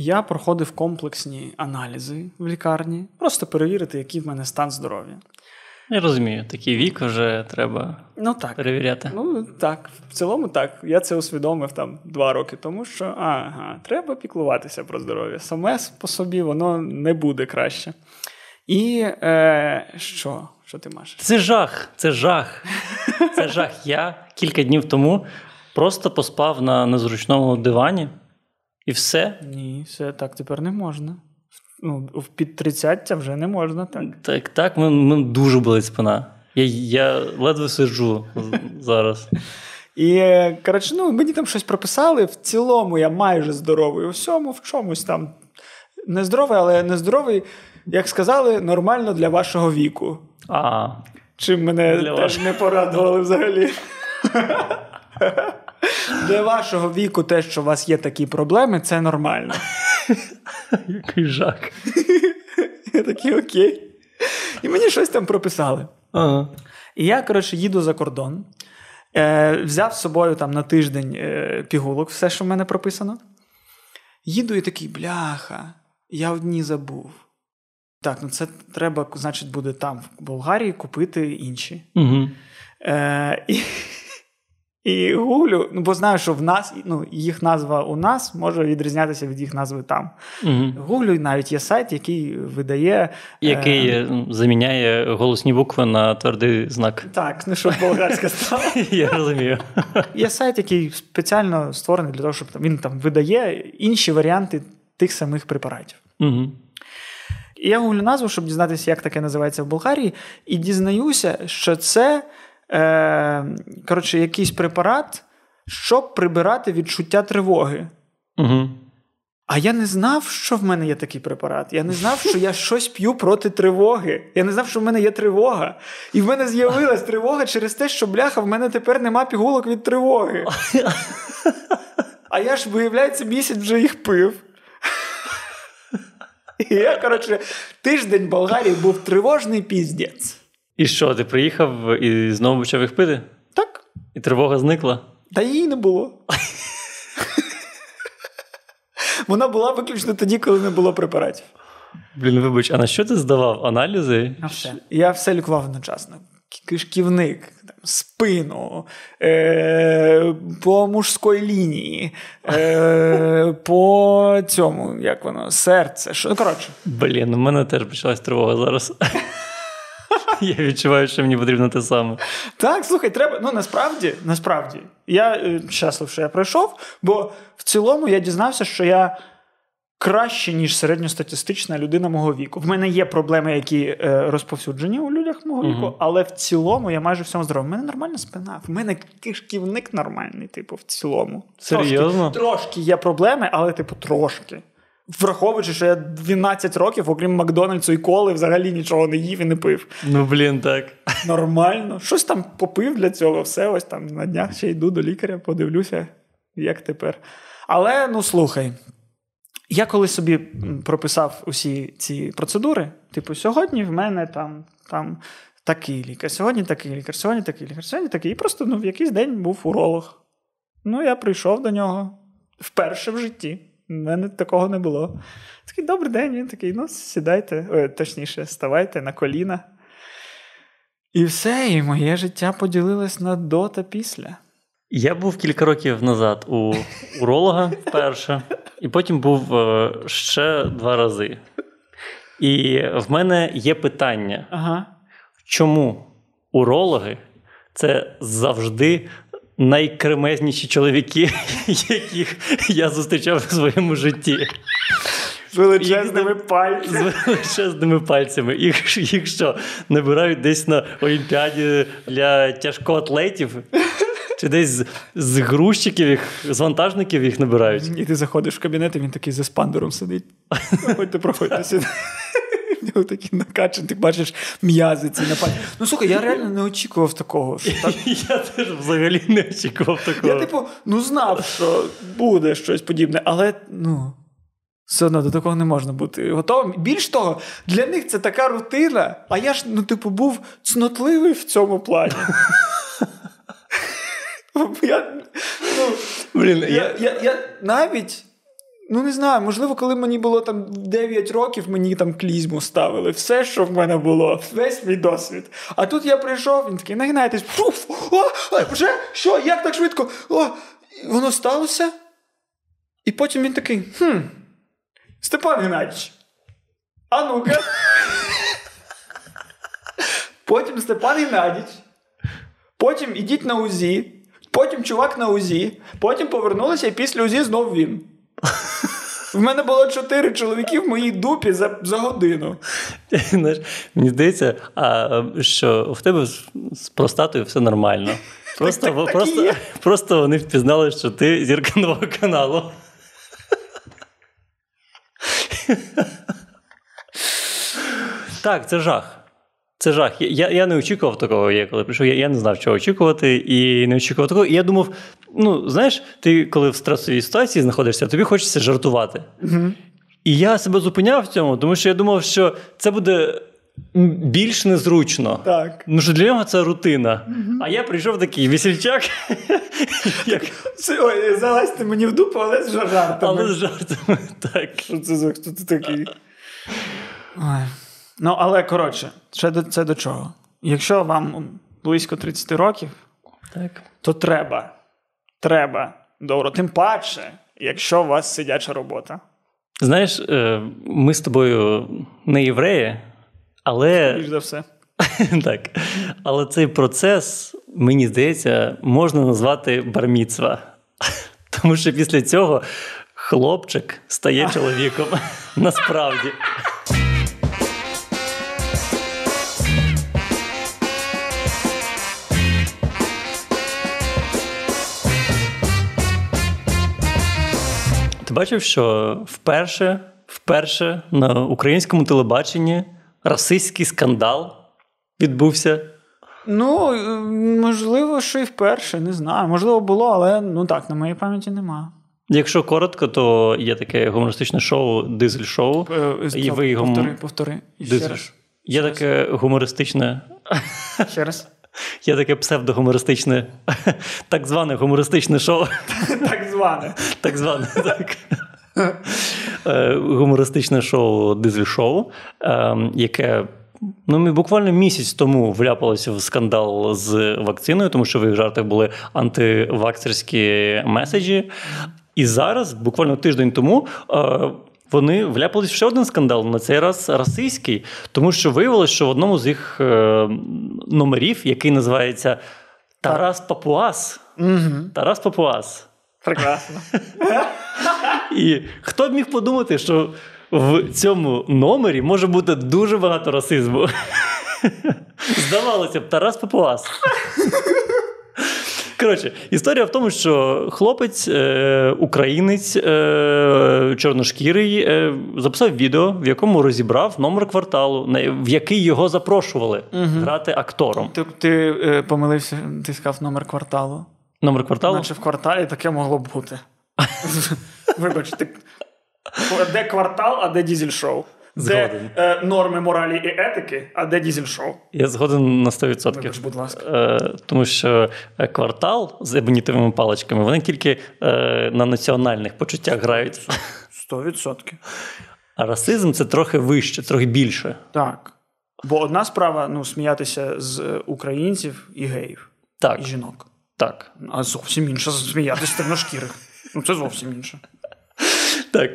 Я проходив комплексні аналізи в лікарні, просто перевірити, який в мене стан здоров'я. Я розумію, такий вік вже треба ну, так. перевіряти. Ну так, в цілому так. Я це усвідомив там два роки тому, що ага, треба піклуватися про здоров'я. Саме по собі воно не буде краще. І е, що? Що ти маєш? Це жах, це жах. Це жах. Я кілька днів тому просто поспав на незручному дивані і все. Ні, все так тепер не можна. Ну, в під 30 вже не можна так. Так, так, мене дуже болить спина. Я я ледве сиджу зараз. І коротше, ну, мені там щось прописали. В цілому я майже здоровий. У всьому, в чомусь там не здоровий, але не здоровий, як сказали, нормально для вашого віку. А, Чим мене теж не порадували взагалі. Для вашого віку, те, що у вас є такі проблеми, це нормально. Який жах. Я такий окей. І мені щось там прописали. Ага. І я, коротше, їду за кордон, е, взяв з собою там на тиждень е, пігулок, все, що в мене прописано. Їду і такий, бляха, я одні забув. Так, ну це треба, значить, буде там, в Болгарії, купити інші. Угу. Е, І і гуглю, ну бо знаю, що в нас ну, їх назва у нас може відрізнятися від їх назви там. Угу. Гуглю навіть є сайт, який видає. Який е... заміняє голосні букви на твердий знак. Так, ну щоб болгарська стала. Я розумію. Є сайт, який спеціально створений для того, щоб він там видає інші варіанти тих самих препаратів. Угу. І я гуглю назву, щоб дізнатися, як таке називається в Болгарії, і дізнаюся, що це е, коротше, якийсь препарат, щоб прибирати відчуття тривоги. Угу. А я не знав, що в мене є такий препарат. Я не знав, що я щось п'ю проти тривоги. Я не знав, що в мене є тривога. І в мене з'явилась тривога через те, що бляха, в мене тепер нема пігулок від тривоги. А я ж, виявляється, місяць вже їх пив. І я, коротше, тиждень в Болгарії був тривожний піздець. І що, ти приїхав і знову почав їх пити? Так. І тривога зникла? Та її не було. Вона була виключно тоді, коли не було препаратів. Блін, вибач, а на що ти здавав аналізи? На все. Я все лікував одночасно. Кишківник, спину, е- по мужської лінії, е- по цьому, як воно, серце. Що, коротше. Блін, у мене теж почалась тривога зараз. Я відчуваю, що мені потрібно те саме. Так, слухай, треба. Ну насправді, насправді, я е, щаслив, що я пройшов, бо в цілому я дізнався, що я краще, ніж середньостатистична людина мого віку. В мене є проблеми, які е, розповсюджені у людях мого віку, uh але в цілому я майже всьому здоровий. У мене нормальна спина. В мене кишківник нормальний, типу, в цілому. Серйозно? Трошки, трошки є проблеми, але, типу, трошки. Враховуючи, що я 12 років, окрім Макдональдсу і коли, взагалі нічого не їв і не пив. Ну, блін, так. Нормально. Щось там попив для цього, все ось там на днях ще йду до лікаря, подивлюся, як тепер. Але ну слухай, я коли собі прописав усі ці процедури, типу, сьогодні в мене там там такий лікар, сьогодні такий лікар, сьогодні такий лікар, сьогодні такий. І просто ну, в якийсь день був уролог. Ну, я прийшов до нього вперше в житті. У мене такого не було. Такий добрий день, він такий, ну, сідайте, Ой, точніше, ставайте на коліна. І все, і моє життя поділилось на до та після. Я був кілька років назад у уролога вперше, і потім був е, ще два рази. І в мене є питання: ага. чому урологи це завжди найкремезніші чоловіки, яких я зустрічав у своєму житті? З величезними пальцями. З величезними пальцями. Їх, їх що, набирають десь на Олімпіаді для тяжкоатлетів? Чи десь з, з грузчиків їх, з вантажників їх набирають? І ти заходиш в кабінет, і він такий за спандером сидить. Проходьте, проходьте сюди. Нього такі накачані, ти бачиш м'язи ці нападі. Ну слухай, я реально не очікував такого. Що так... Я теж взагалі не очікував такого. Я, типу, ну знав, що буде щось подібне, але ну. Все одно до такого не можна бути готовим. Більш того, для них це така рутина, а я ж, ну, типу, був цнотливий в цьому плані. Я, ну, Блін, я, я, я навіть Ну, не знаю, можливо, коли мені було там 9 років, мені там клізму ставили. Все, що в мене було, весь мій досвід. А тут я прийшов, він такий, нагинайтесь, фуф, о, вже? Що? Як так швидко? О, воно сталося? І потім він такий: хм, Степан Геннадійович, а ну-ка. Потім Степан Геннадійович, потім ідіть на УЗІ, потім чувак на УЗІ, потім повернулися, і після УЗІ знов він. В мене було чотири чоловіки в моїй дупі за за годину. Знаєш, Мені здається, а, що в тебе з, з простатою все нормально. Просто, так, так просто, просто вони впізнали, що ти зірка нового каналу. Так, це жах. Це жах. Я я не очікував такого, я коли прийшов. Я я не знав, чого очікувати, і не очікував такого. І я думав: ну, знаєш, ти коли в стресовій ситуації знаходишся, тобі хочеться жартувати. Угу. І я себе зупиняв в цьому, тому що я думав, що це буде більш незручно. Так. Ну що для нього це рутина. Угу. А я прийшов такий весільчак. як... Ой, залазьте мені в дупу, але з жартами. Але з жартами, так. Що це за хто ти такий? Ой. Ну, але коротше, це до, це до чого? Якщо вам близько 30 років, так. то треба. Треба добро. Тим паче, якщо у вас сидяча робота. Знаєш, е, ми з тобою не євреї, але. Більш за все. Так. Але цей процес, мені здається, можна назвати барміцва. Тому що після цього хлопчик стає чоловіком. Насправді. Бачив, що вперше, вперше на українському телебаченні расистський скандал відбувся? Ну, можливо, що і вперше, не знаю. Можливо, було, але ну так, на моїй пам'яті нема. Якщо коротко, то є таке гумористичне шоу Дизель шоу. І ви його... Повтори, повтори. Ще раз. Є Ще таке раз. гумористичне. Ще раз. Є таке псевдогумористичне, так зване гумористичне шоу. Зване. Так зване, так. Гумористичне шоу Дизель шоу, яке. Ну, ми буквально місяць тому вляпалися в скандал з вакциною, тому що в їх жартах були антивакцерські меседжі. І зараз, буквально тиждень тому, вони вляпались в ще один скандал, на цей раз расистський, тому що виявилось, що в одному з їх е, номерів, який називається Тарас Папуас. Угу. Тарас Папуас. Прекрасно. І хто б міг подумати, що в цьому номері може бути дуже багато расизму. Здавалося б, Тарас Папуас. Коротше, історія в тому, що хлопець, е, українець е, чорношкірий, е, записав відео, в якому розібрав номер кварталу, в який його запрошували угу. грати актором. Ти ти е, помилився, ти сказав номер кварталу. Номер кварталу? Наче в кварталі таке могло б бути. Вибач, ти... де квартал, а де дізель шоу? Де е, норми моралі і етики, а де дізель шоу? Я згоден на 100%. Вибач, будь ласка. Е, тому що квартал з ебонітовими паличками вони тільки е, на національних почуттях грають. 100%. А расизм це трохи вище, трохи більше. Так. Бо одна справа ну, сміятися з українців і геїв, так. і жінок. Так. А зовсім інше сміятися з темношкірих. Ну, це зовсім інше. Так.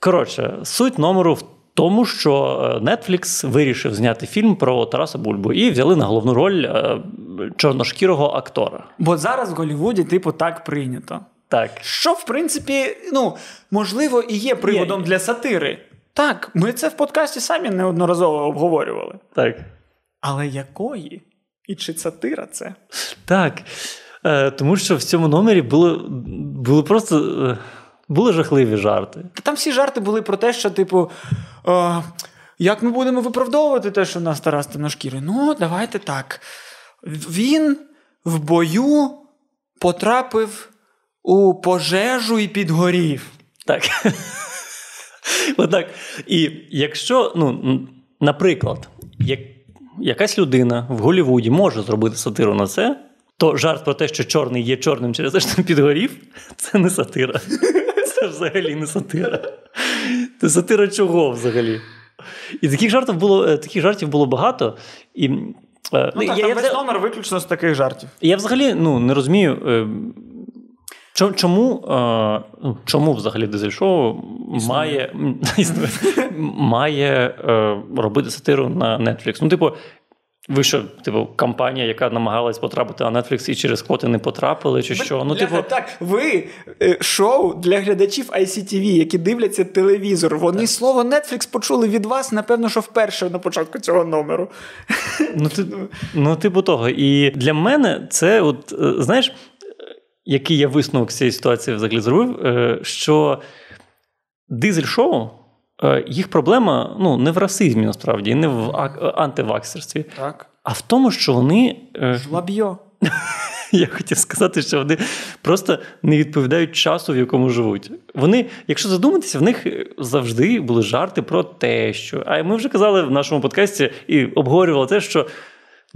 Коротше, суть номеру в тому, що Netflix вирішив зняти фільм про Тараса Бульбу і взяли на головну роль е, чорношкірого актора. Бо зараз в Голлівуді, типу, так прийнято. Так. Що, в принципі, ну, можливо, і є приводом є. для сатири. Так, ми це в подкасті самі неодноразово обговорювали. Так. Але якої? І чи сатира це? Так. Е, Тому що в цьому номері були, були просто. Е, були жахливі жарти. Там всі жарти були про те, що, типу, е, як ми будемо виправдовувати те, що в нас Тарас темношкірий? Ну, давайте так. Він в бою потрапив у пожежу і підгорів. Так. Отак. І якщо, ну, наприклад, як якась людина в Голлівуді може зробити сатиру на це, то жарт про те, що чорний є чорним через те, що підгорів, це не сатира. Це взагалі не сатира. Це сатира чого взагалі? І таких жартів було е, таких жартів було багато. І, Ну, так, я, там я, весь номер виключно з таких жартів. я взагалі ну, не розумію. е, Чому, е, ну, чому взагалі дизель-шоу має, існує, має е, робити сатиру на Netflix? Ну, типу, ви що, типу, компанія, яка намагалась потрапити на Netflix і через квоти не потрапили, чи що? Ну, типу, так, ви е, шоу для глядачів ICTV, які дивляться телевізор. Вони слово Netflix почули від вас, напевно, що вперше на початку цього номеру. Ну, ти, ну, типу того. І для мене це, от, е, знаєш, який я висновок з цієї ситуації взагалі зробив, е, що дизель-шоу, їх проблема ну, не в расизмі, насправді, не в ак- антиваксерстві, Так. а в тому, що вони. е, Жлаб'йо. Я хотів сказати, що вони просто не відповідають часу, в якому живуть. Вони, якщо задуматися, в них завжди були жарти про те, що. А ми вже казали в нашому подкасті і обговорювали те, що.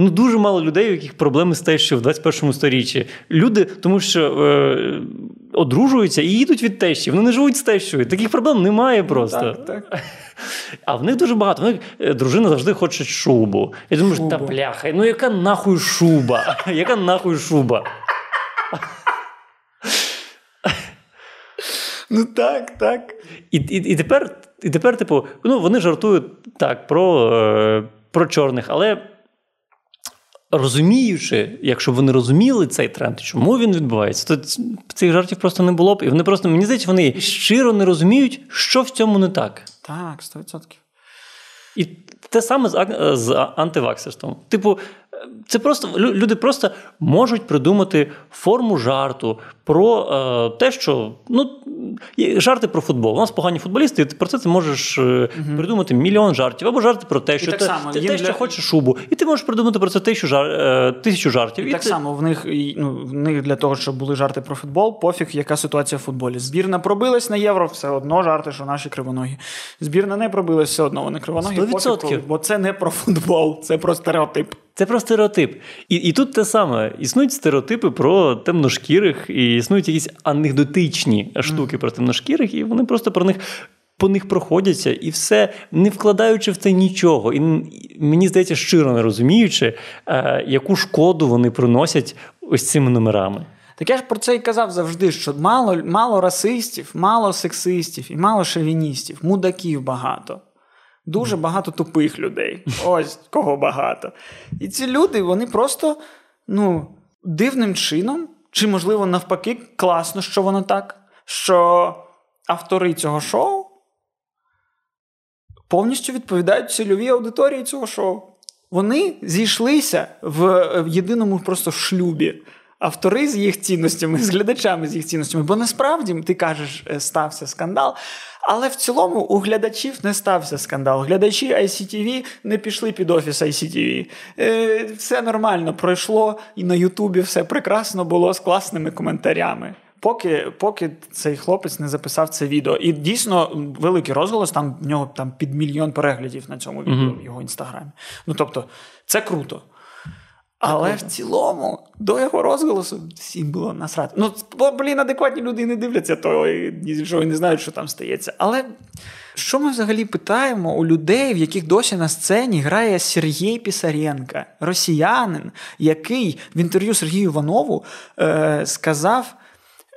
Ну, дуже мало людей, у яких проблеми з тещою в 21 сторіччі. Люди, тому що е, одружуються і їдуть від тещі. Вони не живуть з тещою. Таких проблем немає просто. Так, так. А в них дуже багато. В них е, дружина завжди хоче шубу. Я думаю, що та бляха, ну яка нахуй шуба? Яка нахуй шуба? Ну так, так. І, і, і, тепер, і тепер, типу, ну, вони жартують так про, е, про чорних, але розуміючи, якщо б вони розуміли цей тренд, чому він відбувається, то цих жартів просто не було б. І вони просто, мені здається, вони щиро не розуміють, що в цьому не так. Так, 100%. І те саме з, з антиваксерством. Типу, це просто лю- люди просто можуть придумати форму жарту про е, те, що ну жарти про футбол. У нас погані футболісти, і ти про це ти можеш е, придумати мільйон жартів, або жарти про те, що те, само, їм те, для- що хоче шубу, і ти можеш придумати про це тисячу, жар, е, тисячу жартів. І так це- само в них, ну, в них для того, щоб були жарти про футбол, пофіг, яка ситуація в футболі. Збірна пробилась на євро, все одно жарти, що наші кривоногі. Збірна не пробилась, все одно вони кривоногі. Пофіг, бо це не про футбол, це про стереотип. Це про стереотип. І, і тут те саме. Існують стереотипи про темношкірих, і існують якісь анекдотичні штуки про темношкірих, і вони просто про них. По них проходяться і все, не вкладаючи в це нічого. І мені здається, щиро не розуміючи, е, яку шкоду вони приносять ось цими номерами. Так я ж про це і казав завжди, що мало, мало расистів, мало сексистів і мало шовіністів, мудаків багато. Дуже багато тупих людей. Ось кого багато. І ці люди, вони просто ну, дивним чином, чи, можливо, навпаки, класно, що воно так, що автори цього шоу повністю відповідають цільовій аудиторії цього шоу. Вони зійшлися в, єдиному просто шлюбі. Автори з їх цінностями, з глядачами з їх цінностями. Бо насправді ти кажеш, е, стався скандал. Але в цілому у глядачів не стався скандал. Глядачі ICTV не пішли під офіс ICTV. Е, все нормально пройшло, і на Ютубі все прекрасно було з класними коментарями. Поки, поки цей хлопець не записав це відео. І дійсно великий розголос, там в нього там під мільйон переглядів на цьому відео в його інстаграмі. Ну тобто, це круто. Але в цілому, до його розголосу всім було насрати. Ну, блін, адекватні люди і не дивляться того, і ні і не знають, що там стається. Але що ми взагалі питаємо у людей, в яких досі на сцені грає Сергій Пісаренко, росіянин, який в інтерв'ю Сергію Іванову е, сказав.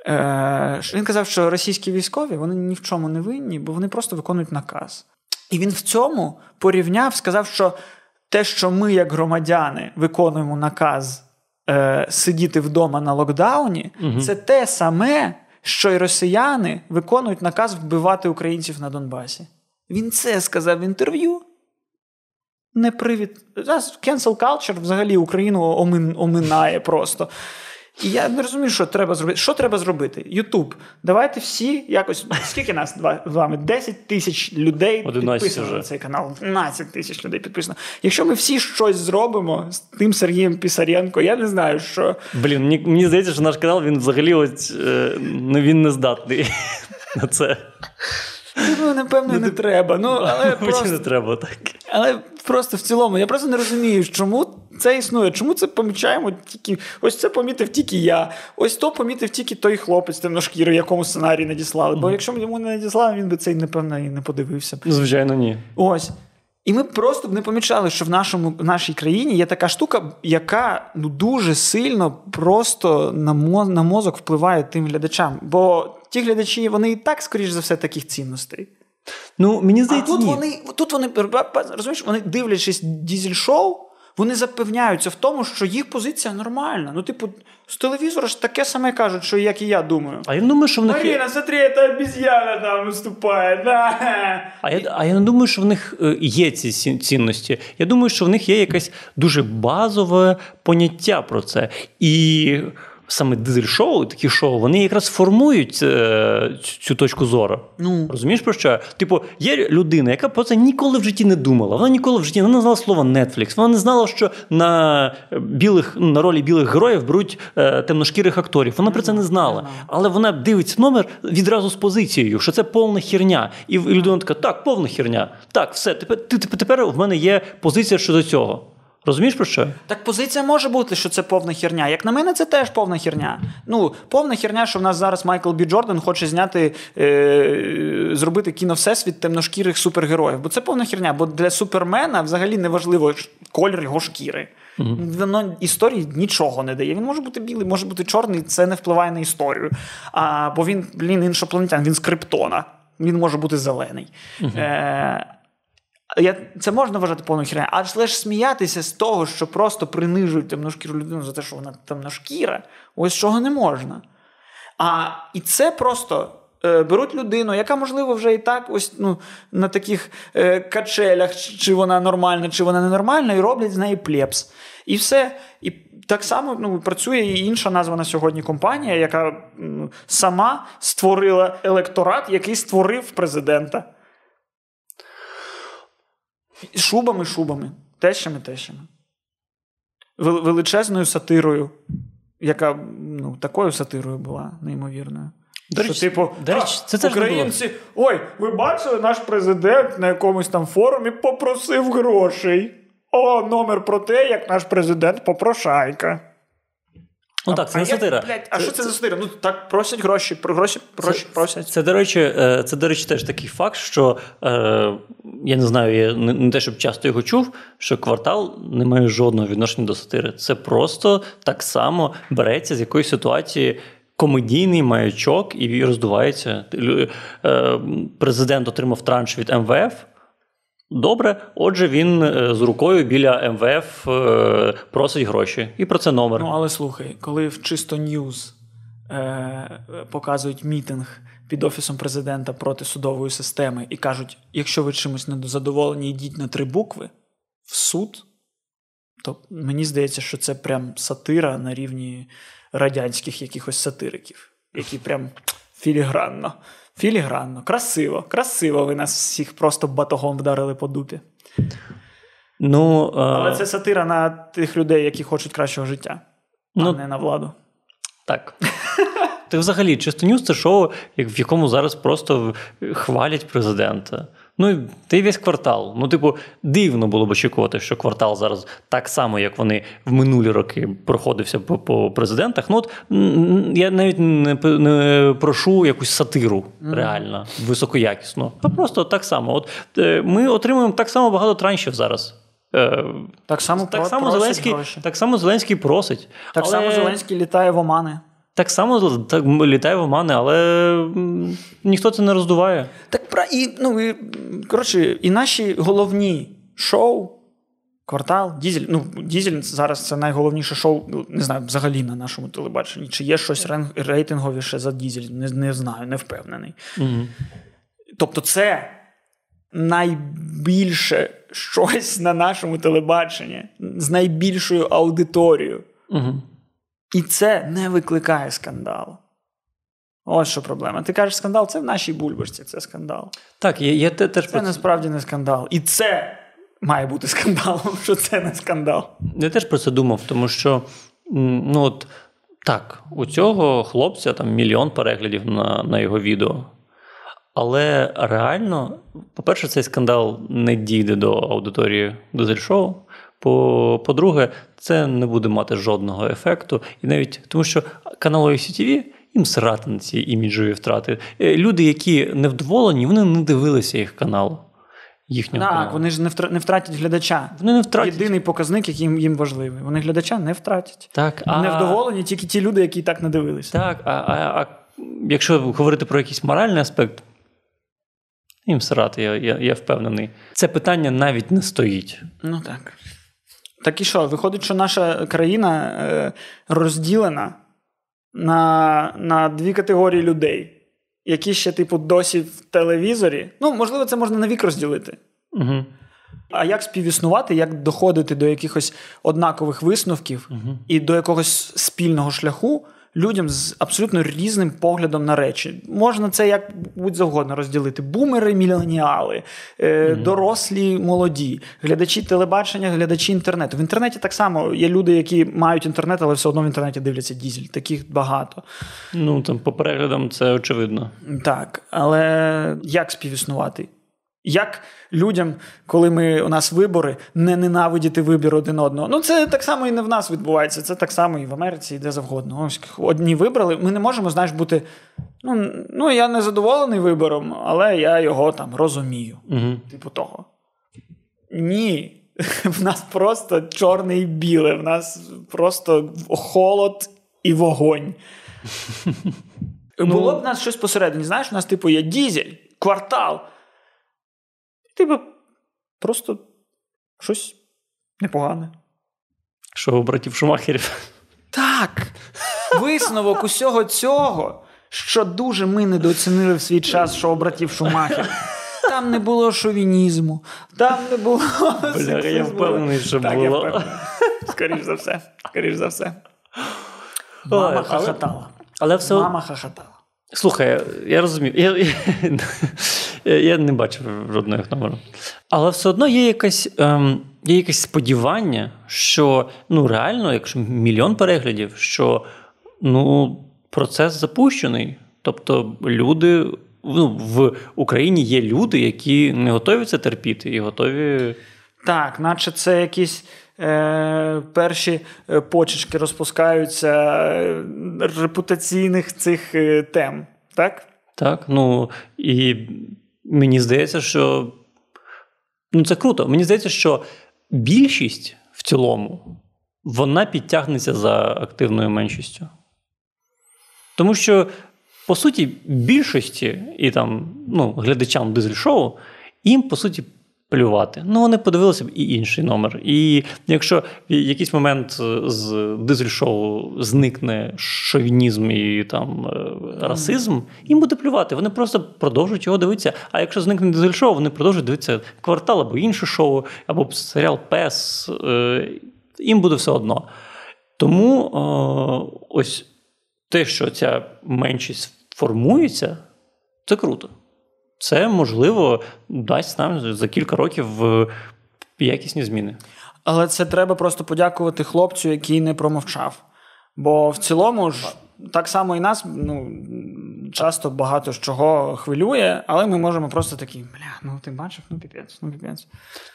Е, він казав, що російські військові вони ні в чому не винні, бо вони просто виконують наказ. І він в цьому порівняв, сказав, що те, що ми, як громадяни, виконуємо наказ е, сидіти вдома на локдауні, це те саме, що й росіяни виконують наказ вбивати українців на Донбасі. Він це сказав в інтерв'ю. Не привід. Cancel culture взагалі Україну омин, оминає просто. І я не розумію, що треба зробити. Що треба зробити? Ютуб. Давайте всі якось. Скільки нас два- з вами? 10 тисяч людей підписано вже. на цей канал. 12 тисяч людей підписано. Якщо ми всі щось зробимо з тим Сергієм Пісаренко, я не знаю, що. Блін, мені, мені здається, що наш канал він взагалі ось, е, ну, він не здатний на це. Ну, напевно, не треба. Ну, але Мені не треба так. але просто в цілому, я просто не розумію, чому це існує. Чому це помічаємо тільки? Ось це помітив тільки я. Ось то помітив тільки той хлопець темношкірий, якому сценарій надіслали. Бо якщо б йому не надіслали, він би цей, напевно, і не подивився. Звичайно, ні. Ось. І ми просто б не помічали, що в нашому в нашій країні є така штука, яка ну дуже сильно просто на моз, на мозок впливає тим глядачам. Бо ті глядачі, вони і так, скоріш за все, таких цінностей. Ну, мені А тут ні. вони, тут вони розумієш, вони дивлячись дізель-шоу, вони запевняються в тому, що їх позиція нормальна. Ну, типу, з телевізора ж таке саме кажуть, що як і я думаю. А я не думаю, що в них. Маріна, смотри, та обіз'яна там виступає. Да. А я, а я не думаю, що в них е, є ці ці- цінності. Я думаю, що в них є якесь дуже базове поняття про це. І саме дизель-шоу, такі шоу, вони якраз формують е, цю, цю точку зору. Ну. Розумієш про що? Типу, є людина, яка про це ніколи в житті не думала. Вона ніколи в житті вона не знала слова Netflix. Вона не знала, що на білих на ролі білих героїв беруть е, темношкірих акторів. Вона про це не знала. Але вона дивиться номер відразу з позицією, що це повна херня. І людина така: так, повна херня. Так, все, тепер ти- тепер в мене є позиція щодо цього. Розумієш про що? Так позиція може бути, що це повна херня. Як на мене, це теж повна херня. Ну, повна херня, що в нас зараз Майкл Бі Джордан хоче зняти, е, зробити кіно всесвіт темношкірих супергероїв. Бо це повна херня. Бо для супермена взагалі не важливо колір його шкіри. Воно історії нічого не дає. Він може бути білий, може бути чорний, це не впливає на історію. А, бо він, блін, іншопланетян, він з Криптона. Він може бути зелений. Е, я, це можна вважати повною херня, але ж сміятися з того, що просто принижують темношкіру людину за те, що вона темношкіра, ось чого не можна. А і це просто е, беруть людину, яка, можливо, вже і так ось ну, на таких е, качелях, чи- вона нормальна, чи вона ненормальна, і роблять з неї плепс. І все. І так само ну, працює і інша названа сьогодні компанія, яка м, сама створила електорат, який створив президента. Шубами, шубами, тещами, тещами. Величезною сатирою, яка ну, такою сатирою була, неймовірною. До що, типу, до речі, це теж українці. було». українці. Ой, ви бачили, наш президент на якомусь там форумі попросив грошей. О, номер про те, як наш президент попрошайка. Ну так, це а не сатира. блядь, а що це за сатира? Ну так просять гроші, про гроші, гроші просять. Це, до речі, е, це, до речі, теж такий факт, що е, я не знаю, я не, не те, щоб часто його чув, що квартал не має жодного відношення до сатири. Це просто так само береться з якоїсь ситуації. Комедійний маячок і роздувається. Е, Президент отримав транш від МВФ. Добре, отже, він е, з рукою біля МВФ е, просить гроші. І про це номер. Ну, але слухай, коли в Чисто News е, показують мітинг під офісом президента проти судової системи і кажуть: якщо ви чимось недозадоволені, йдіть на три букви в суд, то мені здається, що це прям сатира на рівні радянських якихось сатириків, які прям філігранно. Філігранно, красиво, красиво ви нас всіх просто батогом вдарили по дупі. ну, е, Але це сатира на тих людей, які хочуть кращого життя, Ну, а не на владу. Так. Ти взагалі, чисто ньюс це шоу, в якому зараз просто хвалять президента. Ну, і й весь квартал. Ну, типу, дивно було б очікувати, що квартал зараз так само, як вони в минулі роки проходився по, по президентах. Ну, от я навіть не, не прошу якусь сатиру реально, високоякісну. А просто так само. От е, ми отримуємо так само багато траншів зараз. Е, Так само, так про- само Зеленський, гроші. так само Зеленський просить. Так Але- само Зеленський літає в Омани. Так само так, літає в Омани, але ніхто це не роздуває. Так про і ну і коротше, і наші головні шоу. Квартал, Дізель. Ну, Дізель зараз це найголовніше шоу, ну, не знаю, взагалі на нашому телебаченні. Чи є щось рейтинговіше за Дізель? Не, не знаю, не впевнений. Угу. Тобто, це найбільше щось на нашому телебаченні з найбільшою аудиторією. Угу. І це не викликає скандалу. Ось що проблема. Ти кажеш скандал, це в нашій бульбашці, це скандал. Так, я, я те- теж Це про насправді не скандал. І це має бути скандалом, що це не скандал. я теж про це думав, тому що ну от так, у цього хлопця там мільйон переглядів на, на його відео. Але реально, по-перше, цей скандал не дійде до аудиторії дизель-шоу. По- По-друге, це не буде мати жодного ефекту. І навіть тому, що канал ICTV їм срати на ці іміджові втрати. Е, Люди, які невдоволені, вони не дивилися їх канал. Їхнього Так, каналу. вони ж не втра- не втратять глядача. Вони не втратять. Єдиний показник, який їм, їм важливий. Вони глядача не втратять. Так, а... Невдоволені тільки ті люди, які і так не дивилися. Так, а, а, а якщо говорити про якийсь моральний аспект, їм срати, я, я, я впевнений. Це питання навіть не стоїть. Ну так. Так і що? Виходить, що наша країна е, розділена на, на дві категорії людей, які ще, типу, досі в телевізорі. Ну, можливо, це можна на вік розділити. Угу. А як співіснувати, як доходити до якихось однакових висновків Угу. і до якогось спільного шляху людям з абсолютно різним поглядом на речі. Можна це як будь завгодно розділити: бумери, міленіали, е, дорослі, молоді, глядачі телебачення, глядачі інтернету. В інтернеті так само є люди, які мають інтернет, але все одно в інтернеті дивляться дізель. Таких багато. Ну, там, по переглядам це очевидно. Так, але як співіснувати? Як людям, коли ми у нас вибори, не ненавидіти вибір один одного? Ну це так само і не в нас відбувається. Це так само і в Америці, і де завгодно. Ось одні вибрали. Ми не можемо, знаєш, бути. Ну, ну я не задоволений вибором, але я його там розумію. Угу. Типу того. Ні. В нас просто чорне і біле, в нас просто холод і вогонь. Було б в нас щось посередині. Знаєш, у нас, типу, є дізель, квартал. Типу, просто щось непогане. Що у братів Шумахерів. Так. Висновок усього цього, що дуже ми недооцінили в свій час шоу братів Шумахер. Там не було шовінізму, там не було. Бля, я впевнений, що так, Я було. впевнений. Скоріш за все. Скоріш за все. Мама хахотала. Але все Мама хахотала. Слухай, я розумію. Я, я, не бачив жодного їх номеру. Але все одно є якесь, ем, є якесь сподівання, що ну, реально, якщо мільйон переглядів, що ну, процес запущений. Тобто люди. Ну, в Україні є люди, які не готові це терпіти і готові. Так, наче це якісь е, перші е, почечки розпускаються е, репутаційних цих тем. Так? Так, ну і мені здається, що ну це круто. Мені здається, що більшість в цілому вона підтягнеться за активною меншістю. Тому що, по суті, більшості і там, ну, глядачам дизель-шоу, їм, по суті, плювати. Ну, вони подивилися б і інший номер. І якщо в якийсь момент з дизель-шоу зникне шовінізм і там е, расизм, їм буде плювати. Вони просто продовжують його дивитися. А якщо зникне дизель-шоу, вони продовжують дивитися квартал або інше шоу, або серіал Пес. Е, Їм буде все одно. Тому е, ось те, що ця меншість формується, це круто. Це можливо дасть нам за кілька років е, якісні зміни. Але це треба просто подякувати хлопцю, який не промовчав. Бо в цілому ж так само і нас ну, часто багато з чого хвилює, але ми можемо просто такі, бля, ну ти бачив, ну піпець, ну піпець.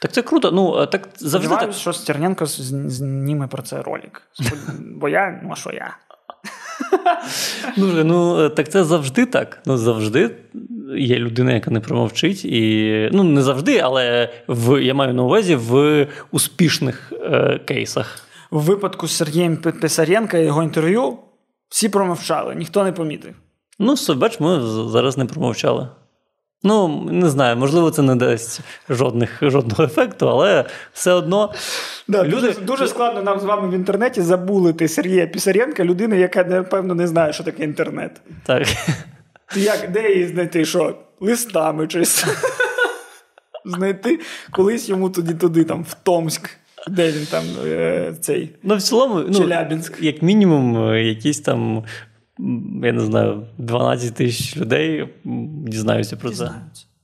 Так це круто. Ну так завжди так. Що Стерненко зніме про це ролик. Бо я, ну а що я? Ну, ну так це завжди так. Ну завжди є людина, яка не промовчить, і ну не завжди, але в я маю на увазі в успішних е, кейсах. В випадку з Сергієм Писаренка і його інтерв'ю всі промовчали, ніхто не помітив. Ну, все, бач, ми зараз не промовчали. Ну, не знаю, можливо, це не дасть жодних, жодного ефекту, але все одно Да, люди. дуже, дуже складно нам з вами в інтернеті забулити Сергія Писаренка, людина, яка напевно не знає, що таке інтернет. Так. Як, де її знайти? Що? Листами щось. Знайти колись йому туди, туди, там, в Томськ, де він там е, цей. Ну, в цілому, ну, Челябінськ. як мінімум, е, якісь там, я не знаю, 12 тисяч людей дізнаються про це.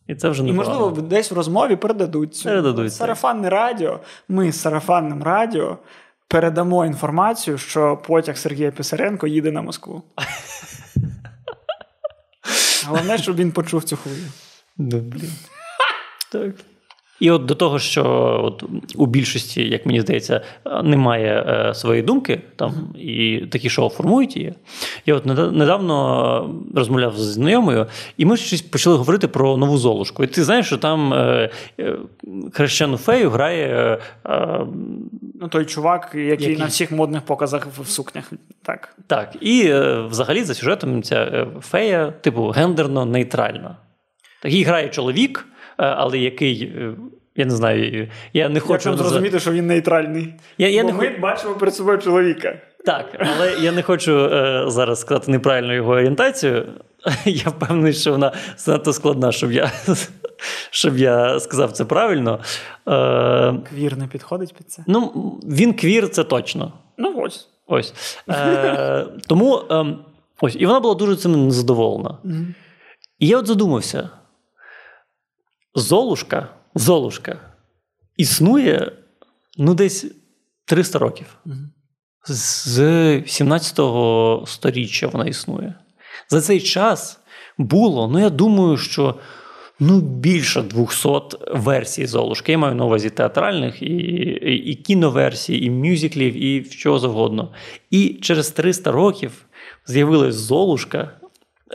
І це вже І, можливо, десь в розмові передадуть. цю. Передадуть, так. Сарафанне радіо. Ми з сарафанним радіо передамо інформацію, що потяг Сергія Писаренко їде на Москву. Головне, щоб він почув цю хвилю. Да, блін. Так. І от до того, що от у більшості, як мені здається, немає е, своєї думки, там і такі шоу формують її. Я от недавно розмовляв з знайомою, і ми щось почали говорити про нову золушку. І ти знаєш, що там е, е, хрещену фею грає. Ну, той чувак, який, який на всіх модних показах в сукнях. Так, Так. І взагалі за сюжетом ця фея, типу, гендерно нейтральна. Такий грає чоловік. Е, але який. Е, я не знаю, я не хочу Як зрозуміти, що він нейтральний. Я, я Бо не Ми х... бачимо перед собою чоловіка. Так, але я не хочу е, зараз сказати неправильну його орієнтацію. Я впевнений, що вона занадто складна, щоб я щоб я сказав це правильно. Е, Квір не підходить під це? Ну, він квір, це точно. Ну, ось. Ось. Е, Тому е, ось, і вона була дуже цим незадоволена. Mm-hmm. І я от задумався. Золушка Золушка існує ну, десь 300 років. З 17-го сторіччя вона існує. За цей час було, ну я думаю, що ну, більше 200 версій Золушки. Я маю на увазі театральних, і, і, і кіноверсій, і мюзиклів, і чого завгодно. І через 300 років з'явилась Золушка,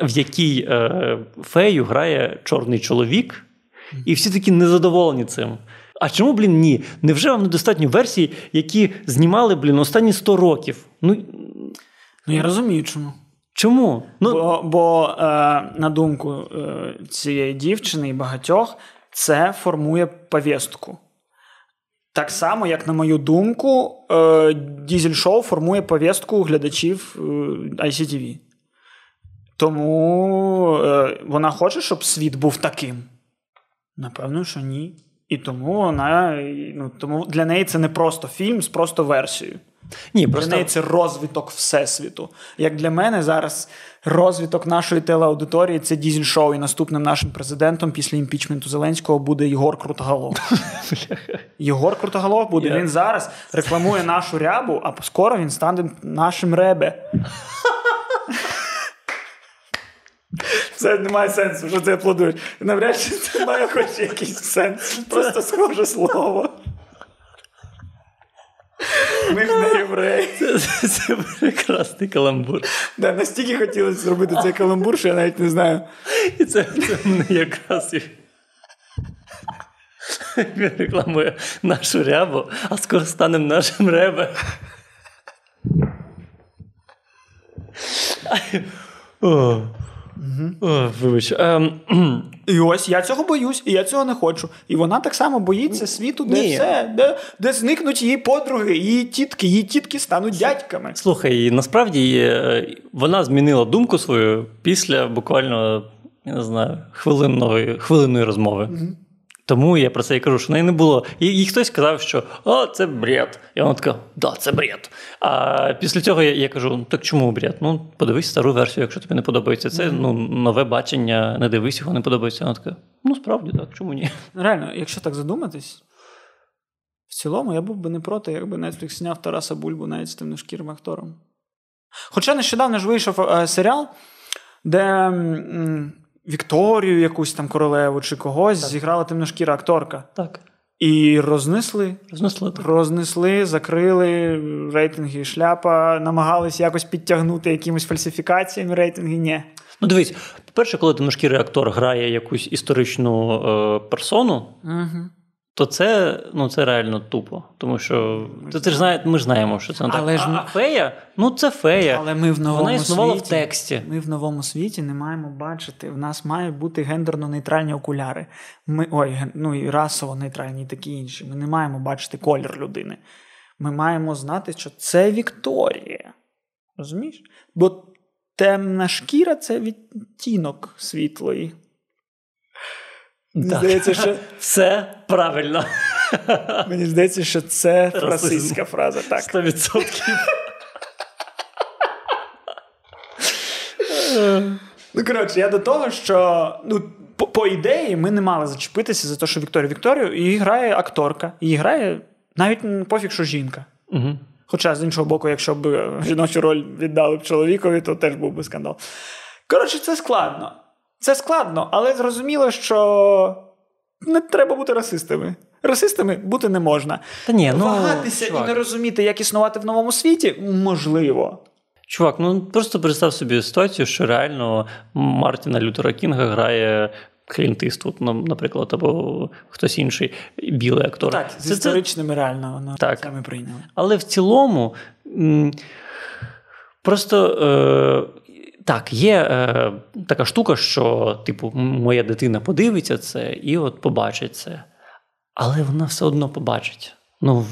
в якій е, фею грає чорний чоловік. І всі такі незадоволені цим. А чому, блін, ні? Невже вам недостатньо версій, які знімали, блін, останні 100 років? Ну, ну я розумію, чому. Чому? Ну... Бо, бо е, на думку е, цієї дівчини і багатьох, це формує повістку. Так само, як на мою думку, е, дізель-шоу формує повістку глядачів е, ICTV. Тому е, вона хоче, щоб світ був таким. Напевно, що ні. І тому вона ну, тому для неї це не просто фільм з просто версією. Ні, Для просто... неї це розвиток Всесвіту. Як для мене зараз розвиток нашої телеаудиторії це дізель-шоу, і наступним нашим президентом після імпічменту Зеленського буде Єгор Крутоголов. Єгор Крутоголов буде. Він зараз рекламує нашу рябу, а скоро він стане нашим ребе. Це не має сенсу, що це аплодуєш. Навряд чи це має хоч якийсь сенс. Просто схоже слово. Ми ж не євреї. Це, це, це прекрасний каламбур. Да, Настільки хотілося зробити цей каламбур, що я навіть не знаю. І це це мене якраз. Він рекламує нашу рябу, а скоро станемо нашим ребе. О. Угу. О, Вибач. Ем, і ось я цього боюсь, і я цього не хочу. І вона так само боїться світу, де Ні. все, де де зникнуть її подруги, її тітки, її тітки стануть дядьками. Слухай, насправді е, вона змінила думку свою після буквально я не знаю, хвилинної хвилинної розмови. Угу. Тому я про це і кажу, що в неї не було. І, і хтось сказав, що о, це бред. І вона така, да, це бред. А після цього я, я кажу: «Ну, так чому бред? Ну, подивись стару версію, якщо тобі не подобається. Це ну, нове бачення, не дивись, його не подобається. Вона така, ну справді так, чому ні? Реально, якщо так задуматись, в цілому я був би не проти, якби Netflix зняв Тараса Бульбу навіть з темношкірим актором. Хоча нещодавно ж вийшов е, серіал, де. М- Вікторію, якусь там королеву чи когось, так. зіграла темношкіра акторка. Так. І рознесли, рознесли, так. рознесли, закрили рейтинги шляпа, намагались якось підтягнути якимись фальсифікаціями рейтинги. Ні. Ну, дивись, по-перше, коли темношкірий актор грає якусь історичну е, персону, угу то це ну, це реально тупо. Тому що ти, ти ж знає, ми ж знаємо, що це не але так. Ж... А фея, ну це фея. Але ми в новому Вона існувала світі, в тексті. Ми в новому світі не маємо бачити. В нас мають бути гендерно-нейтральні окуляри. Ми, Ой, ну і расово-нейтральні, і такі інші. Ми не маємо бачити колір людини. Ми маємо знати, що це Вікторія. Розумієш? Бо темна шкіра це відтінок світлої. Мені здається, що все правильно. Мені здається, що це російська фраза. так. 100%. Ну, коротше, я до того, що ну, по, по ідеї ми не мали зачепитися за те, що Вікторія Вікторію її грає акторка, її грає навіть пофіг, що жінка. Угу. Хоча, з іншого боку, якщо б жіночу роль віддали б чоловікові, то теж був би скандал. Коротше, це складно. Це складно, але зрозуміло, що не треба бути расистами. Расистами бути не можна. Та ні, ну, Вагатися чувак. і не розуміти, як існувати в новому світі, можливо. Чувак, ну просто представ собі ситуацію, що реально Мартіна Лютера Кінга грає Клінт Іствуд, ну, наприклад, або хтось інший білий актор. Так, з Це- це- історичними реально воно Так. це прийняли. Але в цілому просто е, так, є е, така штука, що, типу, моя дитина подивиться це і от побачить це. Але вона все одно побачить. Ну,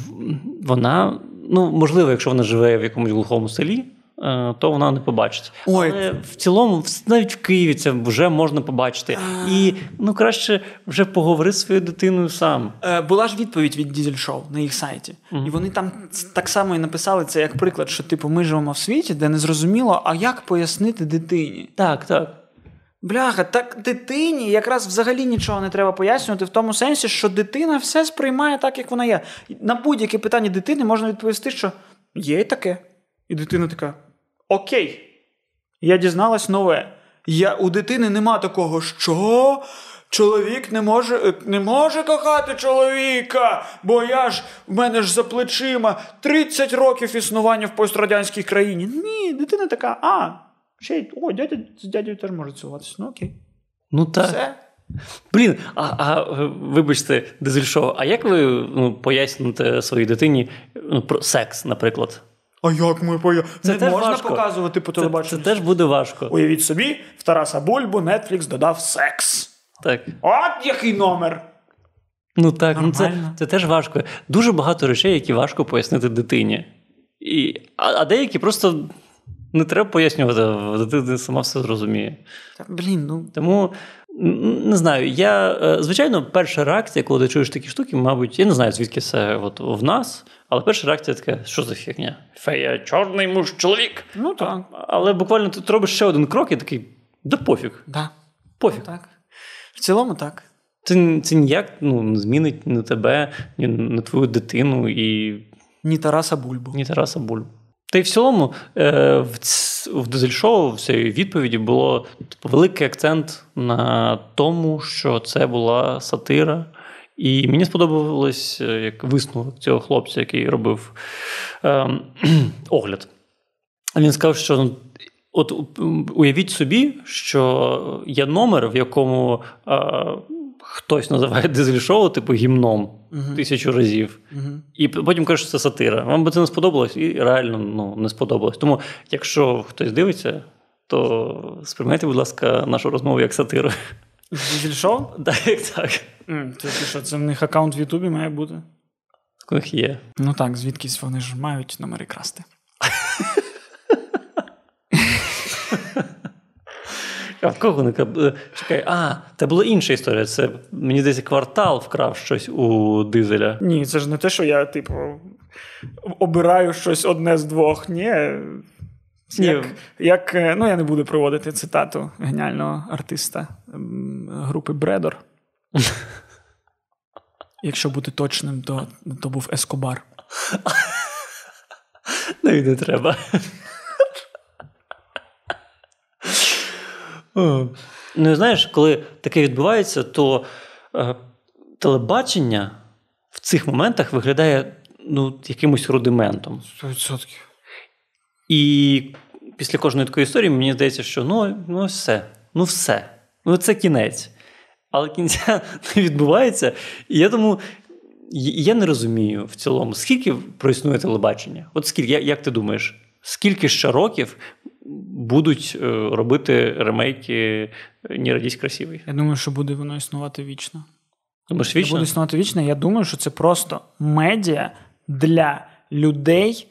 вона, ну, можливо, якщо вона живе в якомусь глухому селі. Е, То вона не побачить. Ой. Але в цілому, навіть в Києві це вже можна побачити. І ну краще вже поговори з своєю дитиною сам. Е, була ж відповідь від Дізель Шоу на їх сайті. І вони там так само і написали це як приклад, що типу ми живемо в світі, де не зрозуміло, а як пояснити дитині. Так, так. Бляха, так дитині якраз взагалі нічого не треба пояснювати в тому сенсі, що дитина все сприймає так, як вона є. На будь-яке питання дитини можна відповісти, що є і таке. І дитина така: Окей, я дізналась нове. Я, у дитини нема такого, що чоловік не може, е, не може кохати чоловіка, бо я ж в мене ж за плечима 30 років існування в пострадянській країні. Ні, дитина така, а, ще й о, дядя з дядю теж може цілуватися. Ну окей. Ну так. Все. Блін, а, а е, вибачте, дизель-шоу, а як ви ну, поясните своїй дитині ну, про секс, наприклад? А як ми поя... Це Не теж можна важко. показувати по Це, телебаченню. це теж буде важко. Уявіть собі, в Тараса Бульбу Netflix додав секс. Так. От який номер! Ну так, ну це, це теж важко. Дуже багато речей, які важко пояснити дитині. І, а, а деякі просто не треба пояснювати, дитина сама все зрозуміє. Та, блін, ну Тому не знаю, я е, звичайно, перша реакція, коли ти чуєш такі штуки, мабуть, я не знаю, звідки це от в нас, але перша реакція така, що за фігня? Фея, чорний муж, чоловік. ну так. Але буквально ти робиш ще один крок і такий, да пофіг, Да. пофіг. так. В цілому так. Це, це ніяк ну, не змінить ні тебе, ні, ні твою дитину і Ні Тараса Бульбу. ні Тараса Буль. Та й в цілому е, в, дизель-шоу в цій відповіді було великий акцент на тому, що це була сатира. І мені сподобалось е, як висновок цього хлопця, який робив е, огляд. Він сказав, що ну, от уявіть собі, що є номер, в якому е, хтось називає дизель-шоу, типу гімном Мгм. тисячу разів. Угу. І потім каже, що це сатира. Вам би це не сподобалось, і реально ну, не сподобалось. Тому, якщо хтось дивиться, то сприймайте, будь ласка, нашу розмову як сатиру. Дізель шоу? Так, як так. Це що, це в них аккаунт в Ютубі має бути? Них є. Ну так, звідкись вони ж мають номери красти. А в кого не е, Чекай, а, це була інша історія. Це мені здається, квартал вкрав щось у дизеля. Ні, це ж не те, що я, типу, обираю щось одне з двох. Ні. Ні. Як, як, е, ну, я не буду проводити цитату геніального артиста групи Бредор. Якщо бути точним, то, то був Ескобар. Ну і не треба. Ну, знаєш, коли таке відбувається, то е, телебачення в цих моментах виглядає ну, якимось рудиментом. 100%. І після кожної такої історії мені здається, що ну, ну все, ну все, ну це кінець. Але кінця не відбувається. І я тому я не розумію в цілому, скільки проіснує телебачення. От скільки, як, як ти думаєш, скільки ще років будуть е, робити ремейки «Не радісь красивий? Я думаю, що буде воно існувати вічно. Думаєш, вічно? буде існувати вічно. Я думаю, що це просто медіа для людей,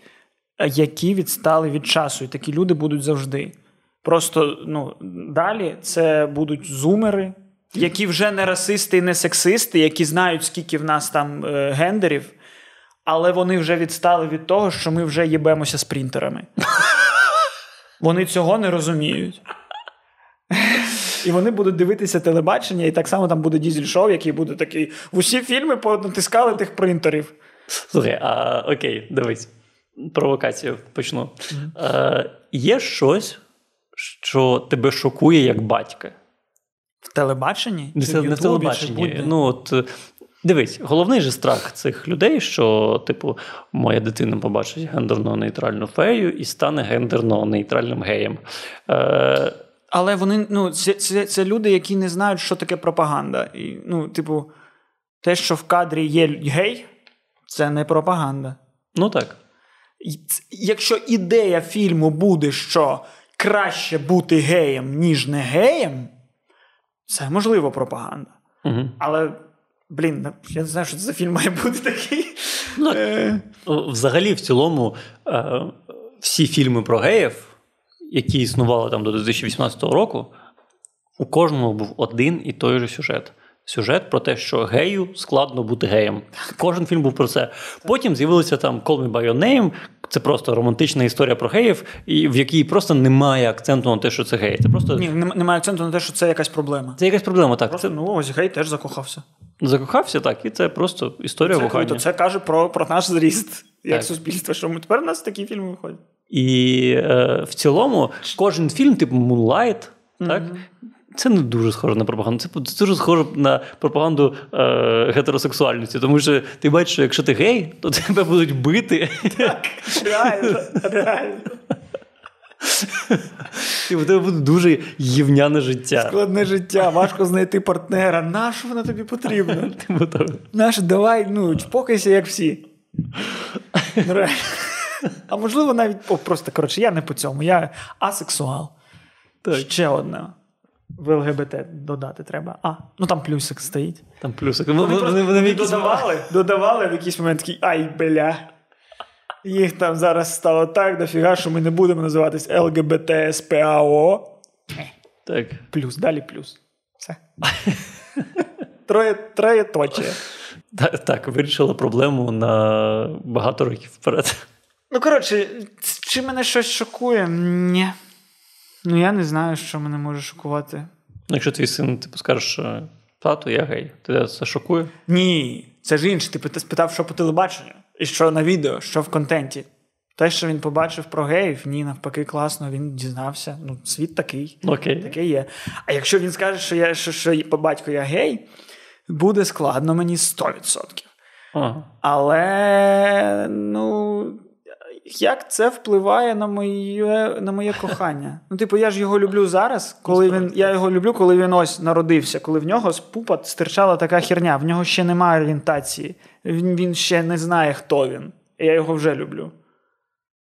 е, які відстали від часу. І такі люди будуть завжди. Просто ну, далі це будуть зумери, які вже не расисти і не сексисти, які знають, скільки в нас там е, гендерів, але вони вже відстали від того, що ми вже їбемося з принтерами. Вони цього не розуміють. І вони будуть дивитися телебачення, і так само там буде дізель-шоу, який буде такий. В усі фільми понатискали тих принтерів. Слухай, а, окей, дивись. Провокацію почну. Е, є щось, що тебе шокує як батька. В телебаченні? Не, Чи не в телебаченні. Ну, от, дивись, головний же страх цих людей, що, типу, моя дитина побачить гендерно-нейтральну фею і стане гендерно-нейтральним геєм. Е, Але вони, ну, це, це, це люди, які не знають, що таке пропаганда. І, ну, типу, те, що в кадрі є гей, це не пропаганда. ну так. Якщо ідея фільму буде, що краще бути геєм, ніж не геєм, це можливо пропаганда. Угу. Але, блін, я не знаю, що це за фільм має бути такий. Ну, Е, Взагалі, в цілому, е, всі фільми про геїв, які існували там до 2018 року, у кожному був один і той же сюжет. Сюжет про те, що гею складно бути геєм. Кожен фільм був про це. Потім з'явилися там Call Me By Your Name, це просто романтична історія про геїв, і в якій просто немає акценту на те, що це геї. Це просто Ні, немає акценту на те, що це якась проблема. це якась проблема. Так, Просто, це ну, ось гей теж закохався. закохався, так, і це просто історія Це, кохання. круто. це каже про, про наш зріст як Так. суспільство, що ми тепер у нас такі фільми виходять. І е, в цілому кожен фільм, типу Moonlight, так, це не дуже схоже на пропаганду. Це, це дуже схоже на пропаганду е, гетеросексуальності. Тому що ти бачиш, що якщо ти гей, то тебе будуть бити. Реально, реально. І в тебе буде дуже ївняне життя. Складне життя, важко знайти партнера. На що воно тобі потрібно? Типу. Наш, давай, ну, чпокайся, як всі. Ну, реально. А можливо, навіть о, просто коротше, я не по цьому, я асексуал. Так. Ще одне. В ЛГБТ додати треба. А, ну там плюсик стоїть. Там плюсик. Вони, вони, вони, в якийсь- додавали, додавали в якийсь момент такий ай, бля. Їх там зараз стало так дофіга, що ми не будемо називатись ЛГБТ СПАО. Так. Плюс, далі плюс. Все. Троє, троє точає. Так, так, вирішила проблему на багато років вперед. Ну, коротше, чи мене щось шокує? Ні. Ну, я не знаю, що мене може шокувати. Ну, Якщо твій син, типу, скаже, що тату, я гей, тебе це шокує? Ні, це ж інше. Ти спитав, що по телебаченню, і що на відео, що в контенті. Те, що він побачив про геїв, ні, навпаки, класно, він дізнався. Ну, світ такий. Окей. Таке є. А якщо він скаже, що я що, що по батьку я гей, буде складно мені 100%. Ага. Але ну. Як це впливає на моє на моє кохання? Ну, типу, я ж його люблю зараз, коли він. Я його люблю, коли він ось народився, коли в нього з пупа стирчала така херня, в нього ще немає орієнтації, він, він ще не знає, хто він. Я його вже люблю.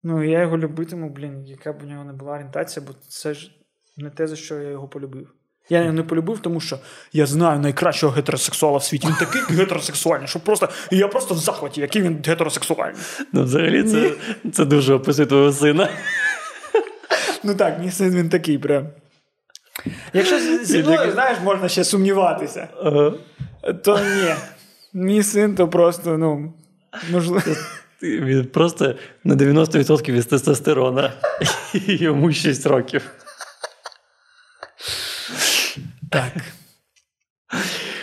Ну, я його любитиму, блін, яка б у нього не була орієнтація, бо це ж не те, за що я його полюбив. Я його не полюбив, тому що я знаю найкращого гетеросексуала в світі. Він такий гетеросексуальний, що просто я просто в захваті, який він гетеросексуальний. Ну, взагалі, це, це дуже описує твого сина. Ну так, мій син він такий прям. Якщо зі- мною, знаєш, можна ще сумніватися, Ага. то ні. Мій син то просто, ну, можливо. Він просто на 90% із тестостерона. Йому 6 років. Так.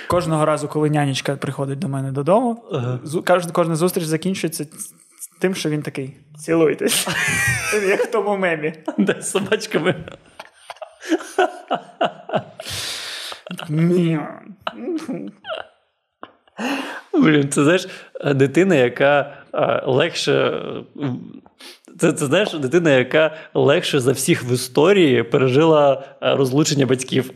Кожного разу, коли нянечка приходить до мене додому, uh-huh. кожна, зустріч закінчується тим, що він такий: цілуйтесь. Як в тому мемі. Де з собачками. Блін, це знаєш, дитина, яка легше. Це, це знаєш, дитина, яка легше за всіх в історії пережила розлучення батьків.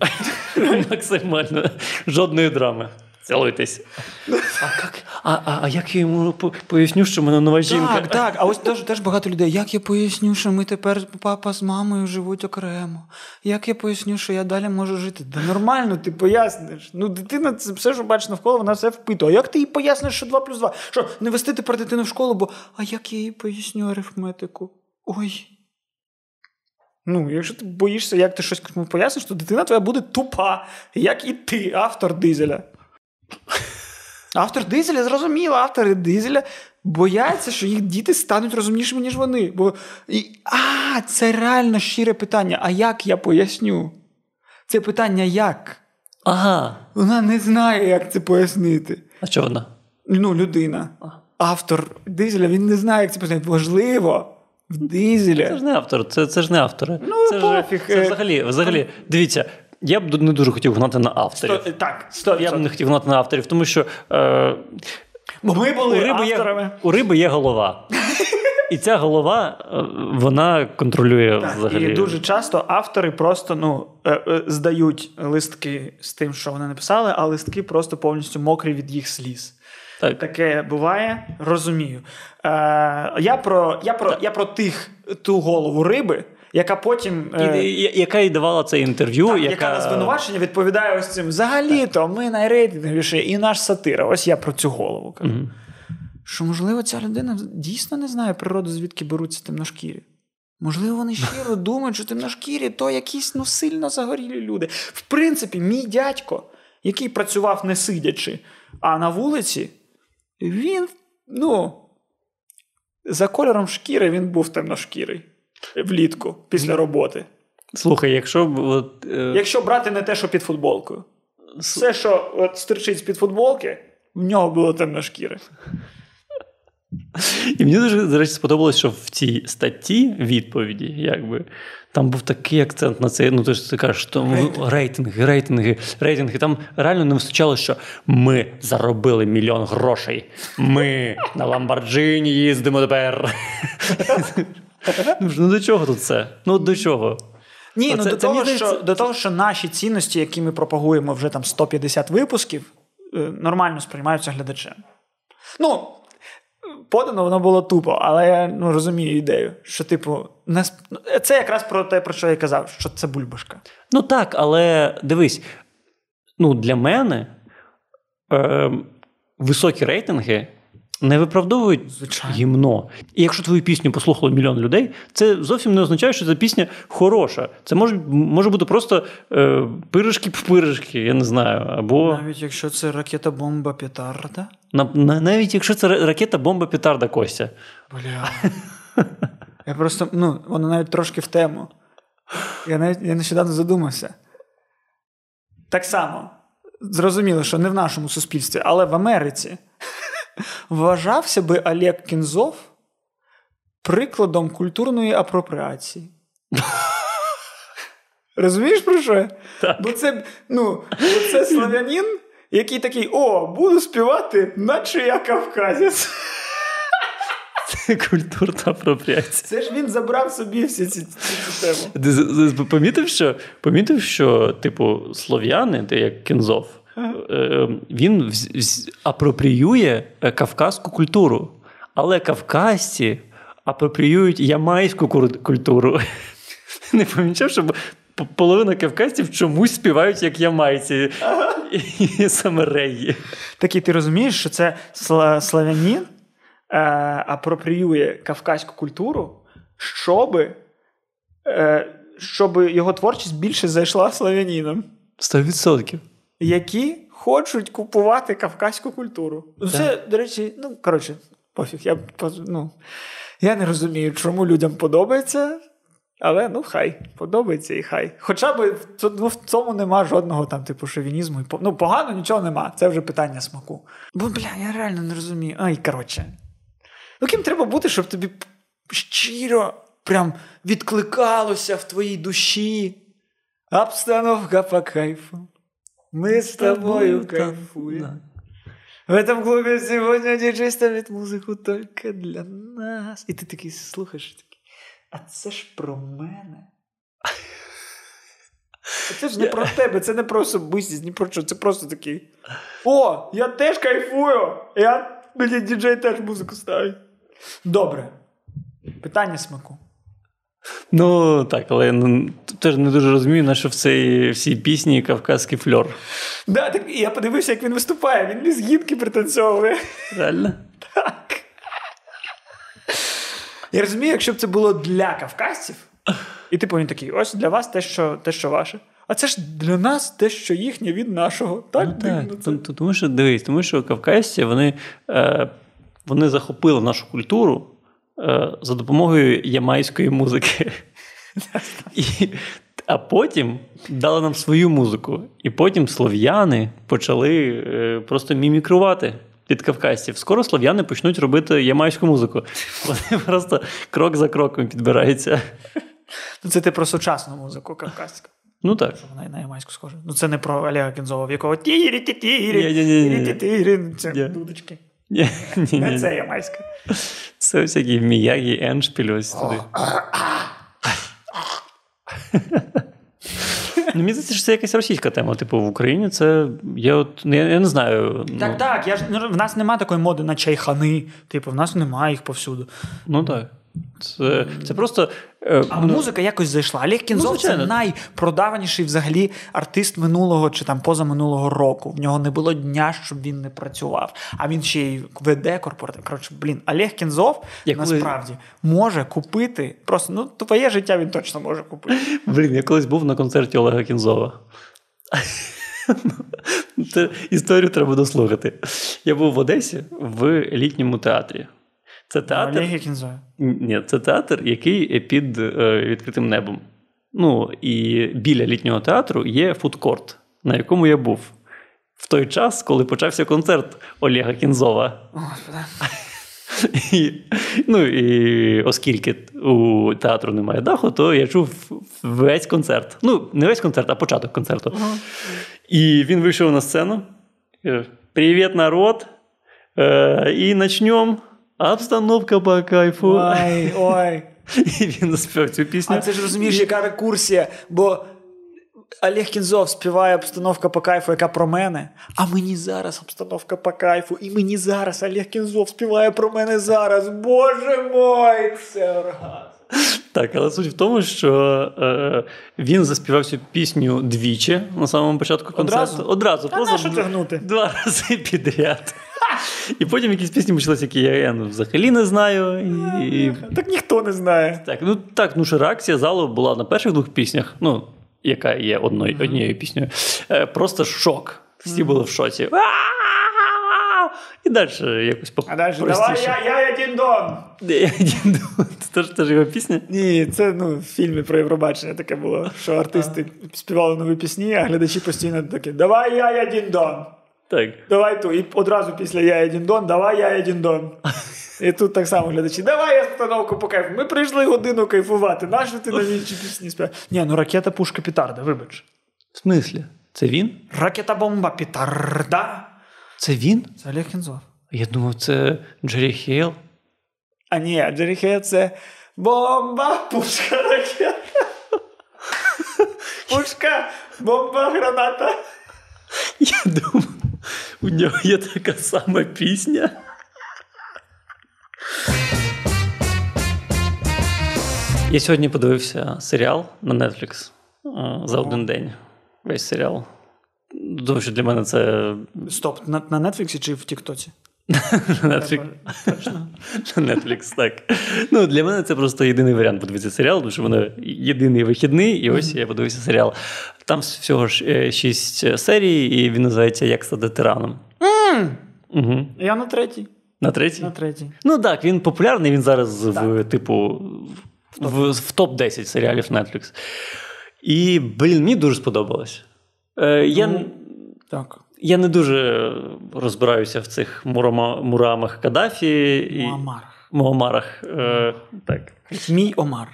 Максимально. Жодної драми. Цілуйтесь. А, як, а, а, а як я йому поясню, що в мене нова жінка? Так, так. А ось теж, теж багато людей. Як я поясню, що ми тепер папа з мамою живуть окремо? Як я поясню, що я далі можу жити? Да нормально, ти поясниш. Ну, дитина, це все, що бачиш навколо, вона все впитує. А як ти їй поясниш, що 2 плюс 2? Що не вести тепер дитину в школу, бо а як я їй поясню арифметику? Ой. Ну, якщо ти боїшся, як ти щось комусь поясниш, то дитина твоя буде тупа, як і ти, автор дизеля. Автор дизеля зрозуміло, автори дизеля бояться, що їх діти стануть розумнішими, ніж вони. Бо і, а, це реально щире питання. А як я поясню? Це питання як? Ага. Вона не знає, як це пояснити. А що вона? Ну, людина. Автор дизеля, він не знає, як це пояснити. Важливо в Це ж не автор, це, це ж не автори. Ну, це, пофіг, ж, це взагалі, взагалі, дивіться, Я б не дуже хотів гнати на авторів. Сто, так, 100%. Я б не хотів гнати на авторів, тому що е, Бо ми були у, риби авторами. є, у риби є голова. І ця голова е, вона контролює Так, взагалі. І дуже часто автори просто ну, е, е, здають листки з тим, що вони написали, а листки просто повністю мокрі від їх сліз. Так. Таке буває, розумію. Е, я, про, я, про, я про тих ту голову риби, яка потім. І, е, і- яка і давала це інтерв'ю, так, яка, яка на звинувачення відповідає ось цим. Взагалі-то ми найрейтинговіші і наш сатира. Ось я про цю голову кажу. Мгм. Що, можливо, ця людина дійсно не знає природу, звідки беруться темношкірі. Можливо, вони щиро думають, що темношкірі то якісь ну, сильно загорілі люди. В принципі, мій дядько, який працював не сидячи, а на вулиці, він, ну, за кольором шкіри він був темношкірий влітку після роботи. Слухай, якщо от, е, Якщо брати не те, що під футболкою. Все, що от стирчить з-під футболки, в нього було темношкіре. І мені дуже до речі, сподобалось, що в цій статті відповіді, якби. Там був такий акцент на це. Ну, ти ж ти кажеш, що Рейтинги. рейтинги, рейтинги, рейтинги. Там реально не вистачало, що ми заробили мільйон грошей. Ми на Ламборджині їздимо тепер. Ну ну до чого тут це? Ну до чого? Ні, ну Оце- до, це, того, мені що, до того, що наші цінності, які ми пропагуємо вже там 150 випусків, е, нормально сприймаються глядачем. Ну, подано воно було тупо, але я ну, розумію ідею, що, типу, це якраз про те, про що я казав, що це бульбашка. Ну так, але дивись, ну для мене е, високі рейтинги не виправдовують Звичайно. гімно. І якщо твою пісню послухало мільйон людей, це зовсім не означає, що ця пісня хороша. Це може, може бути просто е, пирожки в пирожки, я не знаю. Або Навіть якщо це ракета бомба петарда. на, на, навіть якщо це ракета, бомба, петарда Костя. Бля. Я просто, ну, воно навіть трошки в тему. Я навіть я нещодавно задумався. Так само, зрозуміло, що не в нашому суспільстві, але в Америці вважався би Олег Кінзов прикладом культурної апропріації. Розумієш про що? Так. Бо це, ну, бо це слав'янин, який такий: о, буду співати, наче я кавказець. Це культурна апропріація. Це ж він забрав собі всі ці, ці. Ти з- помітив, що, помітив, що типу, слов'яни, ти як Кінзов, він вз- вз- апропріює е, кавказьку культуру, але кавказці апропріюють ямайську культуру. Не помічав, що половина кавказців чомусь співають як ямайці і саме реї. Такий, ти розумієш, що це сла- славянин е, апропріює кавказьку культуру, щоби, е, щоб його творчість більше зайшла славянінам, Сто відсотків. Які хочуть купувати кавказьку культуру. Це, до речі, ну, коротше, пофіг. Я, ну, я не розумію, чому людям подобається. Але ну хай подобається і хай. Хоча б в ну, в цьому нема жодного там типу шовінізму. Ну, погано нічого нема. Це вже питання смаку. Бо, бля, я реально не розумію. Ай, коротше. Ну, ким треба бути, щоб тобі щиро прям відкликалося в твоїй душі. Обстановка по кайфу. Ми з тобою кайфуємо. В этом клубе сегодня диджей ставит музику только для нас. І ти такий слухаєш такий. А це ж про мене. Це ж не про тебе, це не про особистість, ні про що. Це просто такий. О, я теж кайфую! Я, блін, діджей теж музику ставить. Добре. Питання смаку. Ну так, але я ну, теж не дуже розумію, на що в цій всій пісні кавказький фльор. Да, так, я подивився, як він виступає. Він ліз гідки пританцьовує. Реально? Так. Я розумію, якщо б це було для кавказців, і типу він такий: ось для вас те, що, те, що ваше. А це ж для нас те, що їхнє від нашого. Так, Ну, так. це. Тому- що дивись, тому що кавказці вони, е, вони захопили нашу культуру за допомогою ямайської музики. І, а потім дали нам свою музику. І потім слов'яни почали е, просто мімікрувати під кавказців. Скоро слов'яни почнуть робити ямайську музику. Вони просто крок за кроком підбираються. Ну, це ти про сучасну музику кавказьку. Ну так. Що вона на ямайську схожа. Ну це не про Олега Кензова, в якого тірі тірі Ні-ні-ні-ні. тірі тірі Це дудочки. Ні, ні, Не це ямайська. Це всякі Міягі, Ендшпіль ось туди. Ну, мені здається, що це якась російська тема. Типу, в Україні це. Я от я, я не знаю. Так, ну, так. Я ж ну, в нас немає такої моди на чайхани. Типу, в нас немає їх повсюду. Ну так. Це, це просто. е, А ну, музика якось зайшла. Олег Кінзов це звичайно. найпродаваніший взагалі артист минулого чи там позаминулого року. В нього не було дня, щоб він не працював. А він ще й веде корпоратив. Коротше, блін, Олег Кінзов Я коли- насправді може купити. Просто ну твоє життя він точно може купити. Блін, я колись був на концерті Олега Кінзова. Історію треба дослухати. Я був в Одесі в літньому театрі. Це театр. Олег. Ні, це театр, який під е, відкритим небом. Ну і біля літнього театру є фудкорт, на якому я був. В той час, коли почався концерт Олега Кінзова. І, ну і оскільки у театру немає даху, то я чув весь концерт. Ну, не весь концерт, а початок концерту. І він вийшов на сцену. Е, Привіт, народ! Е, І почнемо. Обстановка по кайфу. Ой, ой. І він заспівав цю пісню. А це ж розумієш, яка рекурсія, бо Олег Кінзов співає обстановка по кайфу, яка про мене. А мені зараз обстановка по кайфу, і мені зараз Олег Кінзов співає про мене зараз. Боже мой, це оргазм. Так, але суть в тому, що е, він заспівав цю пісню двічі на самому початку концерту. Одразу? Одразу. А просто нащо тягнути? Два рази підряд. І потім якісь пісні почалися, які я, я ну, взагалі не знаю. І. Так ніхто не знає. Так, ну так, ну що реакція залу була на перших двох піснях, ну, яка є одною, однією піснею. Е, просто шок. Всі були в шоці. І далі якось по А далі давай я, я, я діндон. Я діду. Це ж теж його пісня. Ні, це ну, в фільмі про Євробачення таке було, що артисти співали нові пісні, а глядачі постійно такі: Давай я, я діндон. Так. Давай ту. І одразу після я один дон, давай я один дон. І тут так само глядачі, давай я установку по кайфу. Ми прийшли годину кайфувати. Нащо ти на інші пісні співаєш? Ні, ну ракета, пушка, петарда, вибач. В смислі? Це він? Ракета, бомба, петарда. Це він? Це Олег Кензов. Я думав, це Джері Хейл. А ні, Джері Хейл це бомба, пушка, ракета. Пушка, бомба, граната. Я думав, у нього є така сама пісня. Я сьогодні подивився серіал на Netflix е, за один день. Весь серіал. Тому що для мене це Стоп, на, на Нетфліксі чи в Тіктоці? На Netflix, так. Ну, для мене це просто єдиний варіант подивитися серіал, тому що в мене єдиний вихідний, і ось я подивився серіал. Там всього ж е, шість серій, і він називається Як стати тираном. Угу. Я на третій. На третій? На третій. Ну так, він популярний, він зараз в типу в, в топ-10 серіалів Netflix. І, блін, мені дуже сподобалось. Е, я, Ну, Так. я не дуже розбираюся в цих мурама, мурамах Каддафі і Муамар. Муамарах. Е, так. Мій Омар.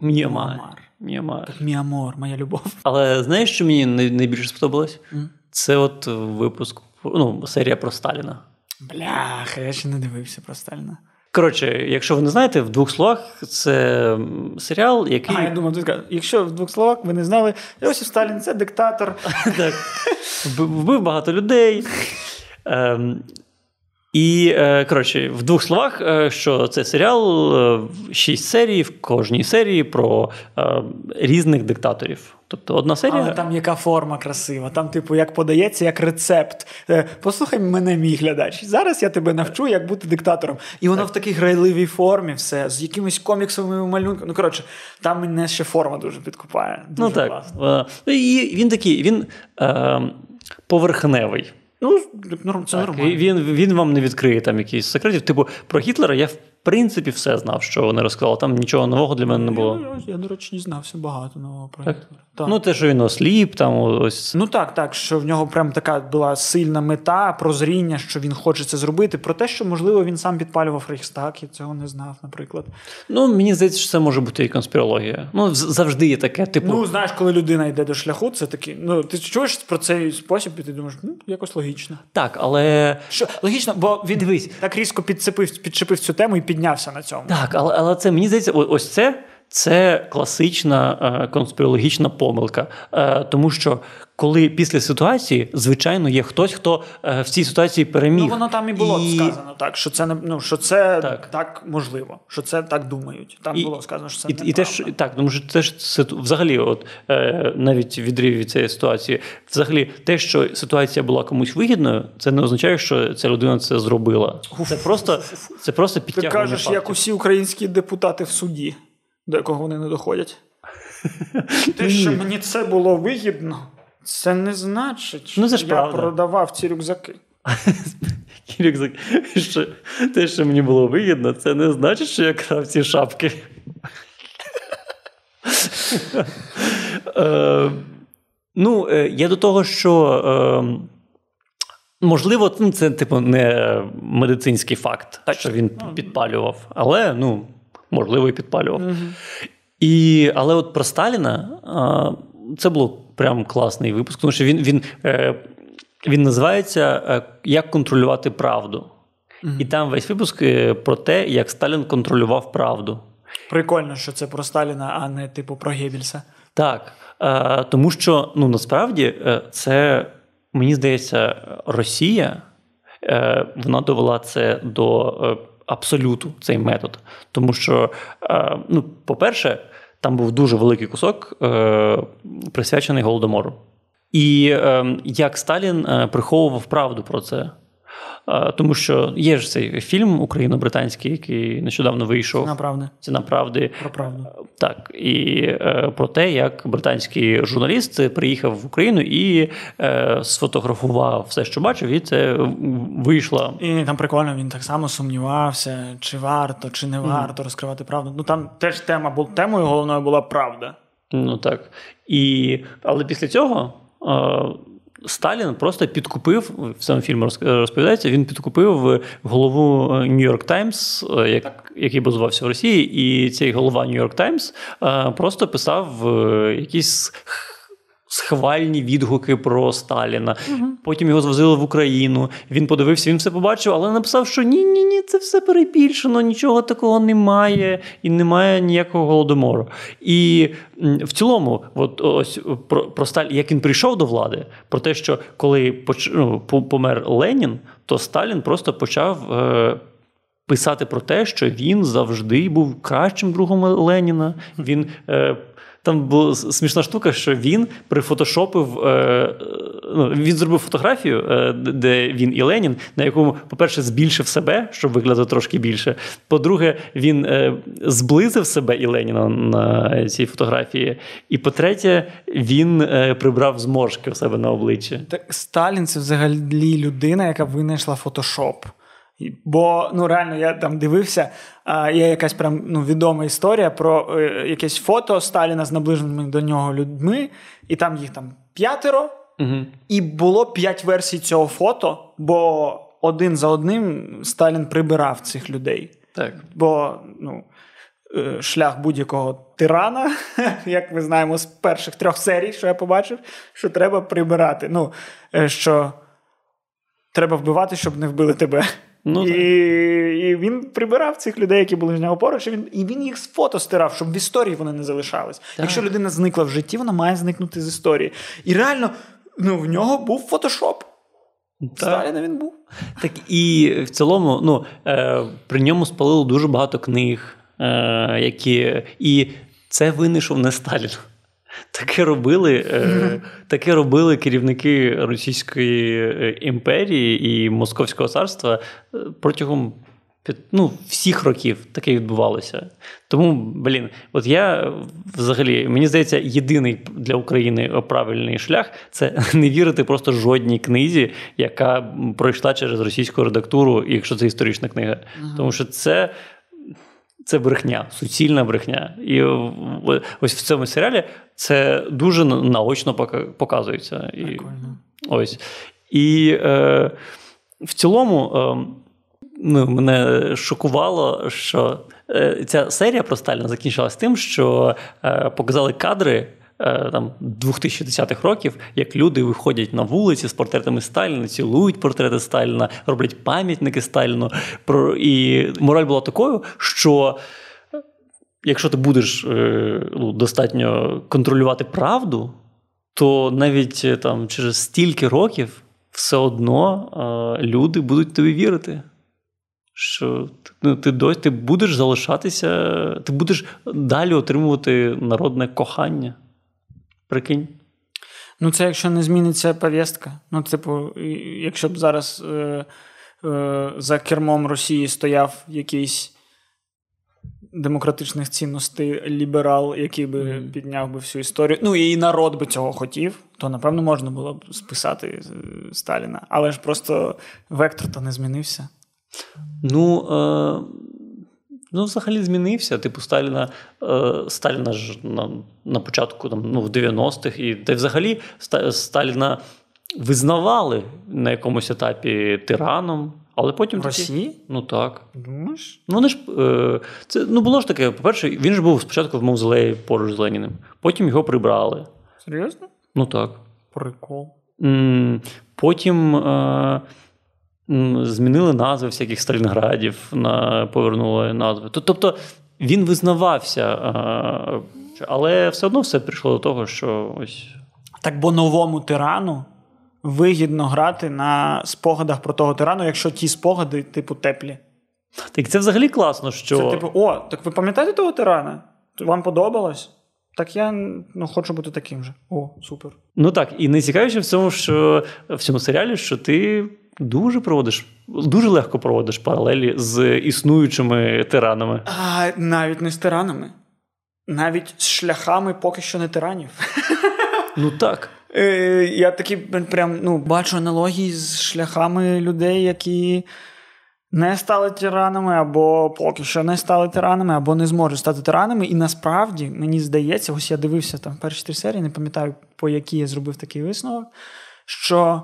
Міамар. Муамар. Міамар. Так, мій моя любов. Але знаєш, що мені найбільше сподобалось? М. Це от випуск, ну, серія про Сталіна. Бляха, я ще не дивився про Сталіна. Коротше, якщо ви не знаєте, в двох словах це серіал, який. А, я думав, якщо в двох словах ви не знали, Йосиф Сталін це диктатор. так, вбив вбив багато людей. І, е, коротше, в двох словах, е, що це серіал, е, шість серій, в кожній серії про різних диктаторів. Тобто одна серія. Але там яка форма красива, там, типу, як подається, як рецепт. Послухай мене, мій глядач. Зараз я тебе навчу, як бути диктатором. І воно в такій грайливій формі, все, з якимись коміксовими малюнками. Ну, коротше, там мене ще форма дуже підкупає. Дуже ну так. класно. Ну, і він такий, він е, поверхневий. Ну, норм- це Так, нормально. Він, він вам не відкриє там якісь секретів. Типу, про Гітлера я принципі все знав, що вони розказали. Там нічого нового для мене не було. Я, я, я до речі, дізнався багато нового про Гітлера. Так. Ну, те, що він осліп, там ось. Ну так, так, що в нього прям така була сильна мета, прозріння, що він хоче це зробити. Про те, що можливо він сам підпалював Рейхстаг, я цього не знав, наприклад. Ну, мені здається, що це може бути і конспірологія. Ну, завжди є таке, типу. Ну, знаєш, коли людина йде до шляху, це такий. Ну, ти чуєш про цей спосіб, і ти думаєш, ну, якось логічно. Так, але. Що логічно, бо він Дивись. так різко підцепив, підчепив цю тему і піднявся на цьому. Так, але, але це мені здається, ось це. Це класична е, конспірологічна помилка, е, тому що коли після ситуації, звичайно, є хтось, хто е, в цій ситуації переміг. Ну, воно там і було сказано так, що це не ну, що це Так. так. можливо, що це так думають. Там І- було сказано, що це І, і неправда. теж так, тому що теж ситу- взагалі, от е, навіть відрив від цієї ситуації, взагалі, те, що ситуація була комусь вигідною, це не означає, що ця людина це зробила. Це просто це просто Ти кажеш, фактів. як усі українські депутати в суді, до якого вони не доходять. Те, що мені це було вигідно, це не значить, що Ну, це ж я правда. продавав ці рюкзаки. Рюкзак, що те, що мені було вигідно, це не значить, що я крав ці шапки. Е, Ну, е, я до того, що. е, Можливо, ну, це типу не медицинський факт, що він підпалював, але ну, можливо, і підпалював. І, але от про Сталіна а, це було прям класний випуск, тому що він, він, е, він називається е, Як контролювати правду. І там весь випуск е, про те, як Сталін контролював правду. Прикольно, що це про Сталіна, а не типу про Геббельса. Так, тому що ну насправді це мені здається, Росія вона довела це до абсолюту, цей метод. Тому що, ну, по-перше, там був дуже великий кусок, е, присвячений голодомору. І е, як Сталін е, приховував правду про це. Е, Тому що є ж цей фільм україно-британський, який нещодавно вийшов. Направда. Ціна правди. Про правду. Так, і е, про те, як британський журналіст приїхав в Україну і е, сфотографував все, що бачив, і це вийшло. І там прикольно, він так само сумнівався, чи варто, чи не варто розкривати правду. Ну там теж тема була темою головною була правда. Ну так. І, Але після цього. Е, Сталін просто підкупив в цьому фільмі розповідається. Він підкупив голову Нью-Йорк Таймс, як, який базувався в Росії, і цей голова Нью-Йорк Таймс просто писав якісь схвальні відгуки про Сталіна. Угу. Потім його звозили в Україну. Він подивився, він все побачив, але написав, що ні, ні, ні, це все перебільшено, нічого такого немає, і немає ніякого голодомору. І в цілому, от ось про, про Сталін, як він прийшов до влади, про те, що коли поч... ну, помер Ленін, то Сталін просто почав. Е... Писати про те, що він завжди був кращим другом Леніна. Він е, там була смішна штука, що він прифотошопив, е, ну, він зробив фотографію, е, де він і Ленін, на якому, по-перше, збільшив себе, щоб виглядати трошки більше. По-друге, він е, зблизив себе і Леніна на цій фотографії. І по-третє, він е, прибрав зморшки у себе на обличчі. Так, Сталін це взагалі людина, яка винайшла фотошоп. Бо ну реально я там дивився, є якась прям ну, відома історія про е, якесь фото Сталіна з наближеними до нього людьми, і там їх там п'ятеро, угу. і було п'ять версій цього фото, бо один за одним Сталін прибирав цих людей. Так. Бо ну, шлях будь-якого тирана, як ми знаємо з перших трьох серій, що я побачив, що треба прибирати. Ну, що треба вбивати, щоб не вбили тебе. Ну, і, і він прибирав цих людей, які були з нього поруч, і він і він їх з фото стирав, щоб в історії вони не залишались. Так. Якщо людина зникла в житті, вона має зникнути з історії. І реально, ну в нього був фотошоп. Сталіна він був. Так і в цілому, ну е, при ньому спалило дуже багато книг, е, які і це винайшов не Сталін. Таке робили е, таке робили керівники Російської імперії і Московського царства протягом ну, всіх років таке відбувалося. Тому, блін, от я взагалі, мені здається, єдиний для України правильний шлях це не вірити просто жодній книзі, яка пройшла через російську редактуру, якщо це історична книга. Тому що це. Це брехня, суцільна брехня. І ось в цьому серіалі це дуже наочно показується. І, ось. І е, в цілому е, ну, мене шокувало, що е, ця серія про Сталіна закінчилась тим, що е, показали кадри. Е, там 2010-х років, як люди виходять на вулиці з портретами Сталіна, цілують портрети Сталіна, роблять пам'ятники Сталіну. І мораль була такою, що якщо ти будеш е, ну, достатньо контролювати правду, то навіть е, там через стільки років все одно люди будуть тобі вірити. Що ну, ти ти будеш залишатися, ти будеш далі отримувати народне кохання. Прикинь. Ну, це якщо не зміниться повістка. Ну, типу, якщо б зараз е, е, за кермом Росії стояв якийсь демократичних цінностей ліберал, який би mm. підняв би всю історію. Ну, і народ би цього хотів, то напевно можна було б списати е, Сталіна. Але ж просто вектор то не змінився. Ну. Е... Ну, взагалі змінився. Типу, Сталіна е, Сталіна ж на на початку там, ну, в 90-х, і та взагалі Сталіна визнавали на якомусь етапі тираном. Але потім В Росії? Такі, ну так. Думаєш? Ну, вони ж, е, це, ну, було ж таке, по-перше, він ж був спочатку в мавзолеї поруч з Леніним, потім його прибрали. Серйозно? Ну так. Прикол. Потім. Е, змінили назви всяких Сталінградів, на, повернули назви. Тобто він визнавався, але все одно все прийшло до того, що ось. Так бо новому тирану вигідно грати на спогадах про того тирану, якщо ті спогади, типу, теплі. Так це взагалі класно, що. Це типу, о, так ви пам'ятаєте того тирана? Вам подобалось? Так я ну, хочу бути таким же. О, супер. Ну так, і найцікавіше в цьому, що в цьому серіалі, що ти дуже проводиш, дуже легко проводиш паралелі з існуючими тиранами. А навіть не з тиранами, навіть з шляхами поки що не тиранів. Ну так. Е, я такі прям ну, бачу аналогії з шляхами людей, які не стали тиранами, або поки що не стали тиранами, або не зможуть стати тиранами. І насправді мені здається, ось я дивився там перші три серії, не пам'ятаю, по якій я зробив такий висновок, що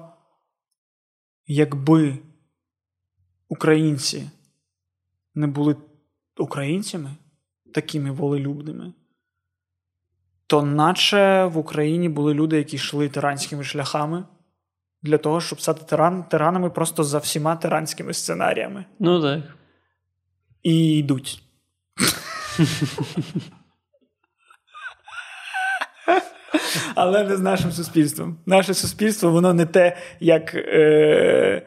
якби українці не були українцями такими волелюбними, то наче в Україні були люди, які йшли тиранськими шляхами для того, щоб стати тиран, тиранами просто за всіма тиранськими сценаріями. Ну так. І йдуть. Але не з нашим суспільством. Наше суспільство, воно не те, як. Е,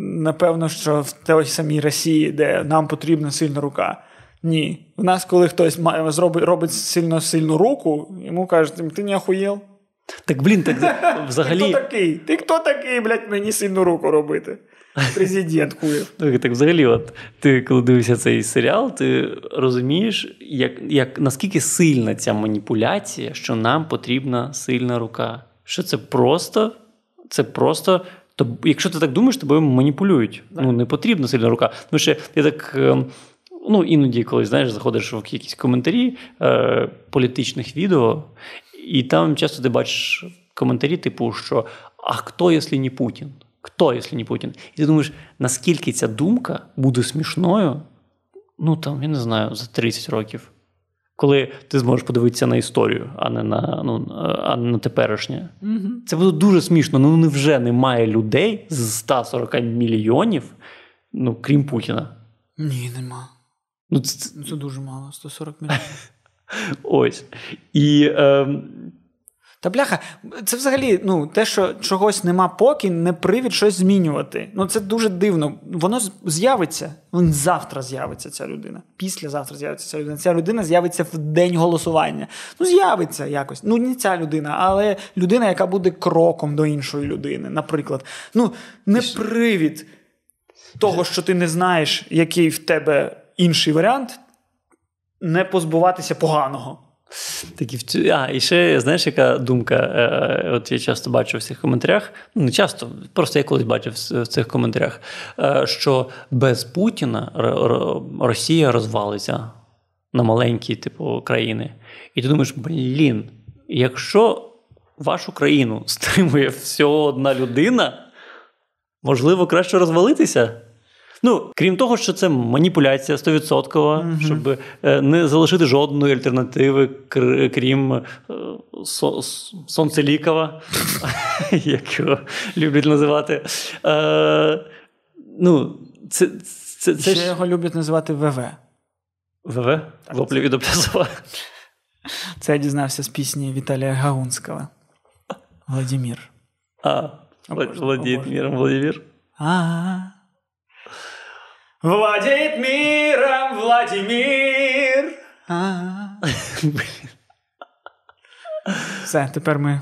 Напевно, що в той самій Росії, де нам потрібна сильна рука. Ні. У нас, коли хтось має, зробить, робить сильно сильну руку, йому кажуть, ти не охуєл? Так, блін, так взагалі. Ти хто такий? Ти хто такий, блядь, мені сильну руку робити? Президент хуєв. Так, взагалі, от ти коли дивишся цей серіал, ти розумієш, як, як наскільки сильна ця маніпуляція, що нам потрібна сильна рука. Що це просто, це просто. То, якщо ти так думаєш, тобою маніпулюють. Так. Ну, не потрібна сильна рука. Тому що я так. Ем, ну, іноді, коли знаєш, заходиш в якісь коментарі е, політичних відео, і там часто ти бачиш коментарі, типу, що а хто, якщо не Путін? Хто, якщо не Путін? І ти думаєш, наскільки ця думка буде смішною? Ну там, я не знаю, за 30 років. Коли ти зможеш подивитися на історію, а не на ну, а не на теперішнє. Угу. Це буде дуже смішно. Ну невже немає людей з 140 мільйонів, ну, крім Путіна? Ні, нема. Ну, Це це дуже мало, 140 мільйонів. Ось. І е, та бляха, це взагалі ну, те, що чогось нема поки, не привід щось змінювати. Ну це дуже дивно. Воно з'явиться. Він завтра з'явиться ця людина. Післязавтра з'явиться ця людина. Ця людина з'явиться в день голосування. Ну, з'явиться якось. Ну, не ця людина, але людина, яка буде кроком до іншої людини, наприклад. Ну, не привід того, що ти не знаєш, який в тебе інший варіант, не позбуватися поганого. Такі. А, і ще, знаєш, яка думка? Е, От я часто бачу в цих коментарях, ну не часто, просто я колись бачив в цих коментарях, е, що без Путіна Росія розвалиться на маленькі, типу, країни. І ти думаєш, блін, якщо вашу країну стримує всього одна людина, можливо, краще розвалитися? Ну, крім того, що це маніпуляція 100%, mm-hmm. щоб е, не залишити жодної альтернативи, крім е, Сонцелікова, як його люблять називати. Е, ну, це, це, це Ще його люблять називати ВВ. ВВ? Воплі від Оплязова. Це я дізнався з пісні Віталія Гаунського. Владимир. А, Владимир, Владимир. А. Владеет миром Владимир. Все, тепер ми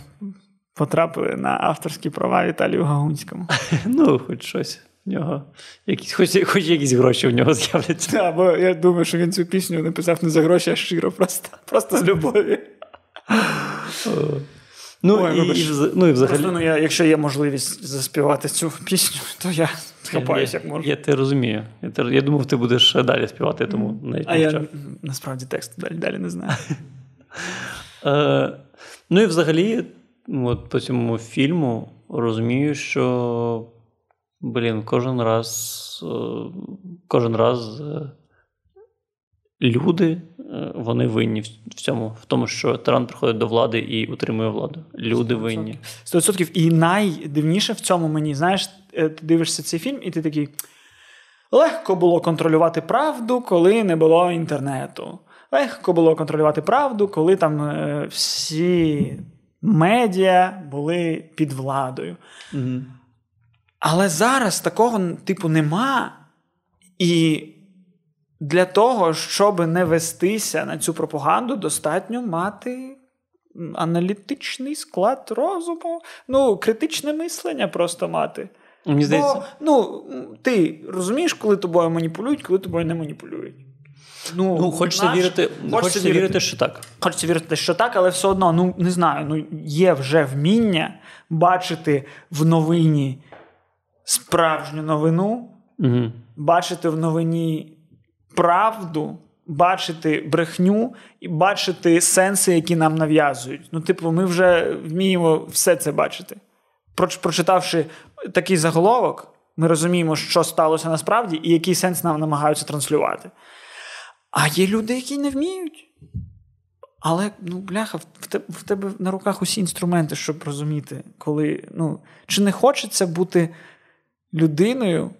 потрапили на авторські права Віталію Гагунському. Ну, хоч щось в нього. Якісь, Хоч хоч якісь гроші в нього з'являться. Так, бо я думаю, що він цю пісню написав не за гроші, а щиро, просто просто з любові. Ну, Ой, і, і, ну, і взагалі... Просто, ну, я, Якщо є можливість заспівати цю пісню, то я хапаюсь як можу. Я, я те розумію. Я те, я думав, ти будеш далі співати, тому навіть А я насправді текст далі далі не знаю. Е, Ну і взагалі, от по цьому фільму розумію, що блін, кожен раз, е, кожен раз е, люди вони винні в цьому, в тому, що тиран приходить до влади і утримує владу. Люди 100%. винні. 100%. І найдивніше в цьому мені, знаєш, е, ти дивишся цей фільм, і ти такий. Легко було контролювати правду, коли не було інтернету. Легко було контролювати правду, коли там е, всі медіа були під владою. Угу. Але зараз такого, типу, нема. І для того, щоб не вестися на цю пропаганду, достатньо мати аналітичний склад розуму, ну, критичне мислення просто мати. Мені здається... Бо, ну, Ти розумієш, коли тобою маніпулюють, коли тобою не маніпулюють. Ну, ну Хочеться наш... вірити, хочеться вірити, вірити, що так. Хочеться вірити, що так, але все одно, ну не знаю, ну є вже вміння бачити в новині справжню новину, угу. бачити в новині правду, бачити брехню і бачити сенси, які нам нав'язують. Ну, типу, ми вже вміємо все це бачити. Прочитавши такий заголовок, ми розуміємо, що сталося насправді і який сенс нам намагаються транслювати. А є люди, які не вміють. Але, ну, бляха, в тебе на руках усі інструменти, щоб розуміти, коли. ну, Чи не хочеться бути людиною,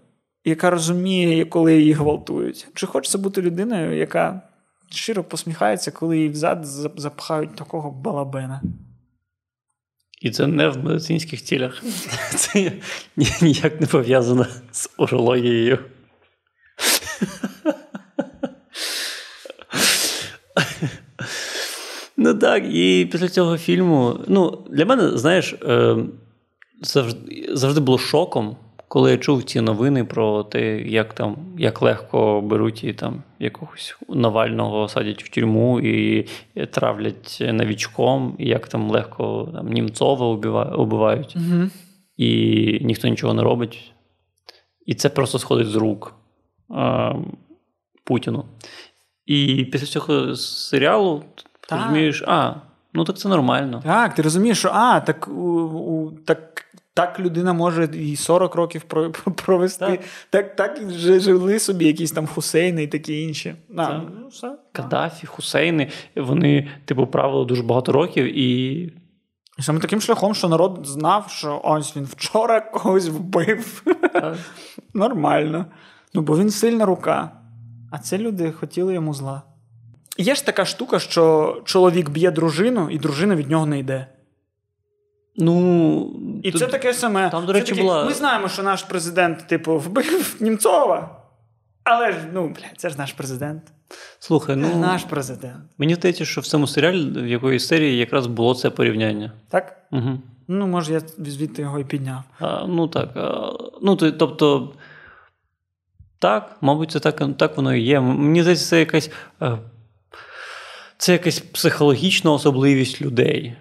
яка розуміє, коли її гвалтують. Чи хочеться бути людиною, яка щиро посміхається, коли її взад запхають такого балабена? І це не в медицинських цілях. Це ніяк не пов'язано з урологією. Ну так, і після цього фільму. Ну, для мене, знаєш, е, завжди завжди було шоком, коли я чув ці новини про те, як там як легко беруть і там якогось Навального садять в тюрму і травлять новічком, і як там легко там, Німцова убивають, угу. і ніхто нічого не робить. І це просто сходить з рук а, Путіну. І після цього серіалу ти розумієш, а, ну так це нормально. Так, ти розумієш, що а, так, у, у, так так людина може і 40 років провести. Так так, так жили собі якісь там Хусейни і такі інші. А, ну, все. Каддафі, Хусейни, вони, типу, правили дуже багато років і. Саме таким шляхом, що народ знав, що ось він вчора когось вбив. Нормально. Ну, бо він сильна рука. А це люди хотіли йому зла. Є ж така штука, що чоловік б'є дружину, і дружина від нього не йде. Ну, І тут, це таке саме. Там, до речі, таке, була... Ми знаємо, що наш президент, типу, вбив Німцова. Але ж, ну, бля, це ж наш президент. Слухай, ну. наш президент. Мені здається, що в цьому серіалі, в якоїсь серії, якраз було це порівняння. Так? Угу. Ну, може, я звідти його і підняв. А, Ну так. А, ну, Тобто, так, мабуть, це так так воно і є. Мені здається, це якась. це якась психологічна особливість людей.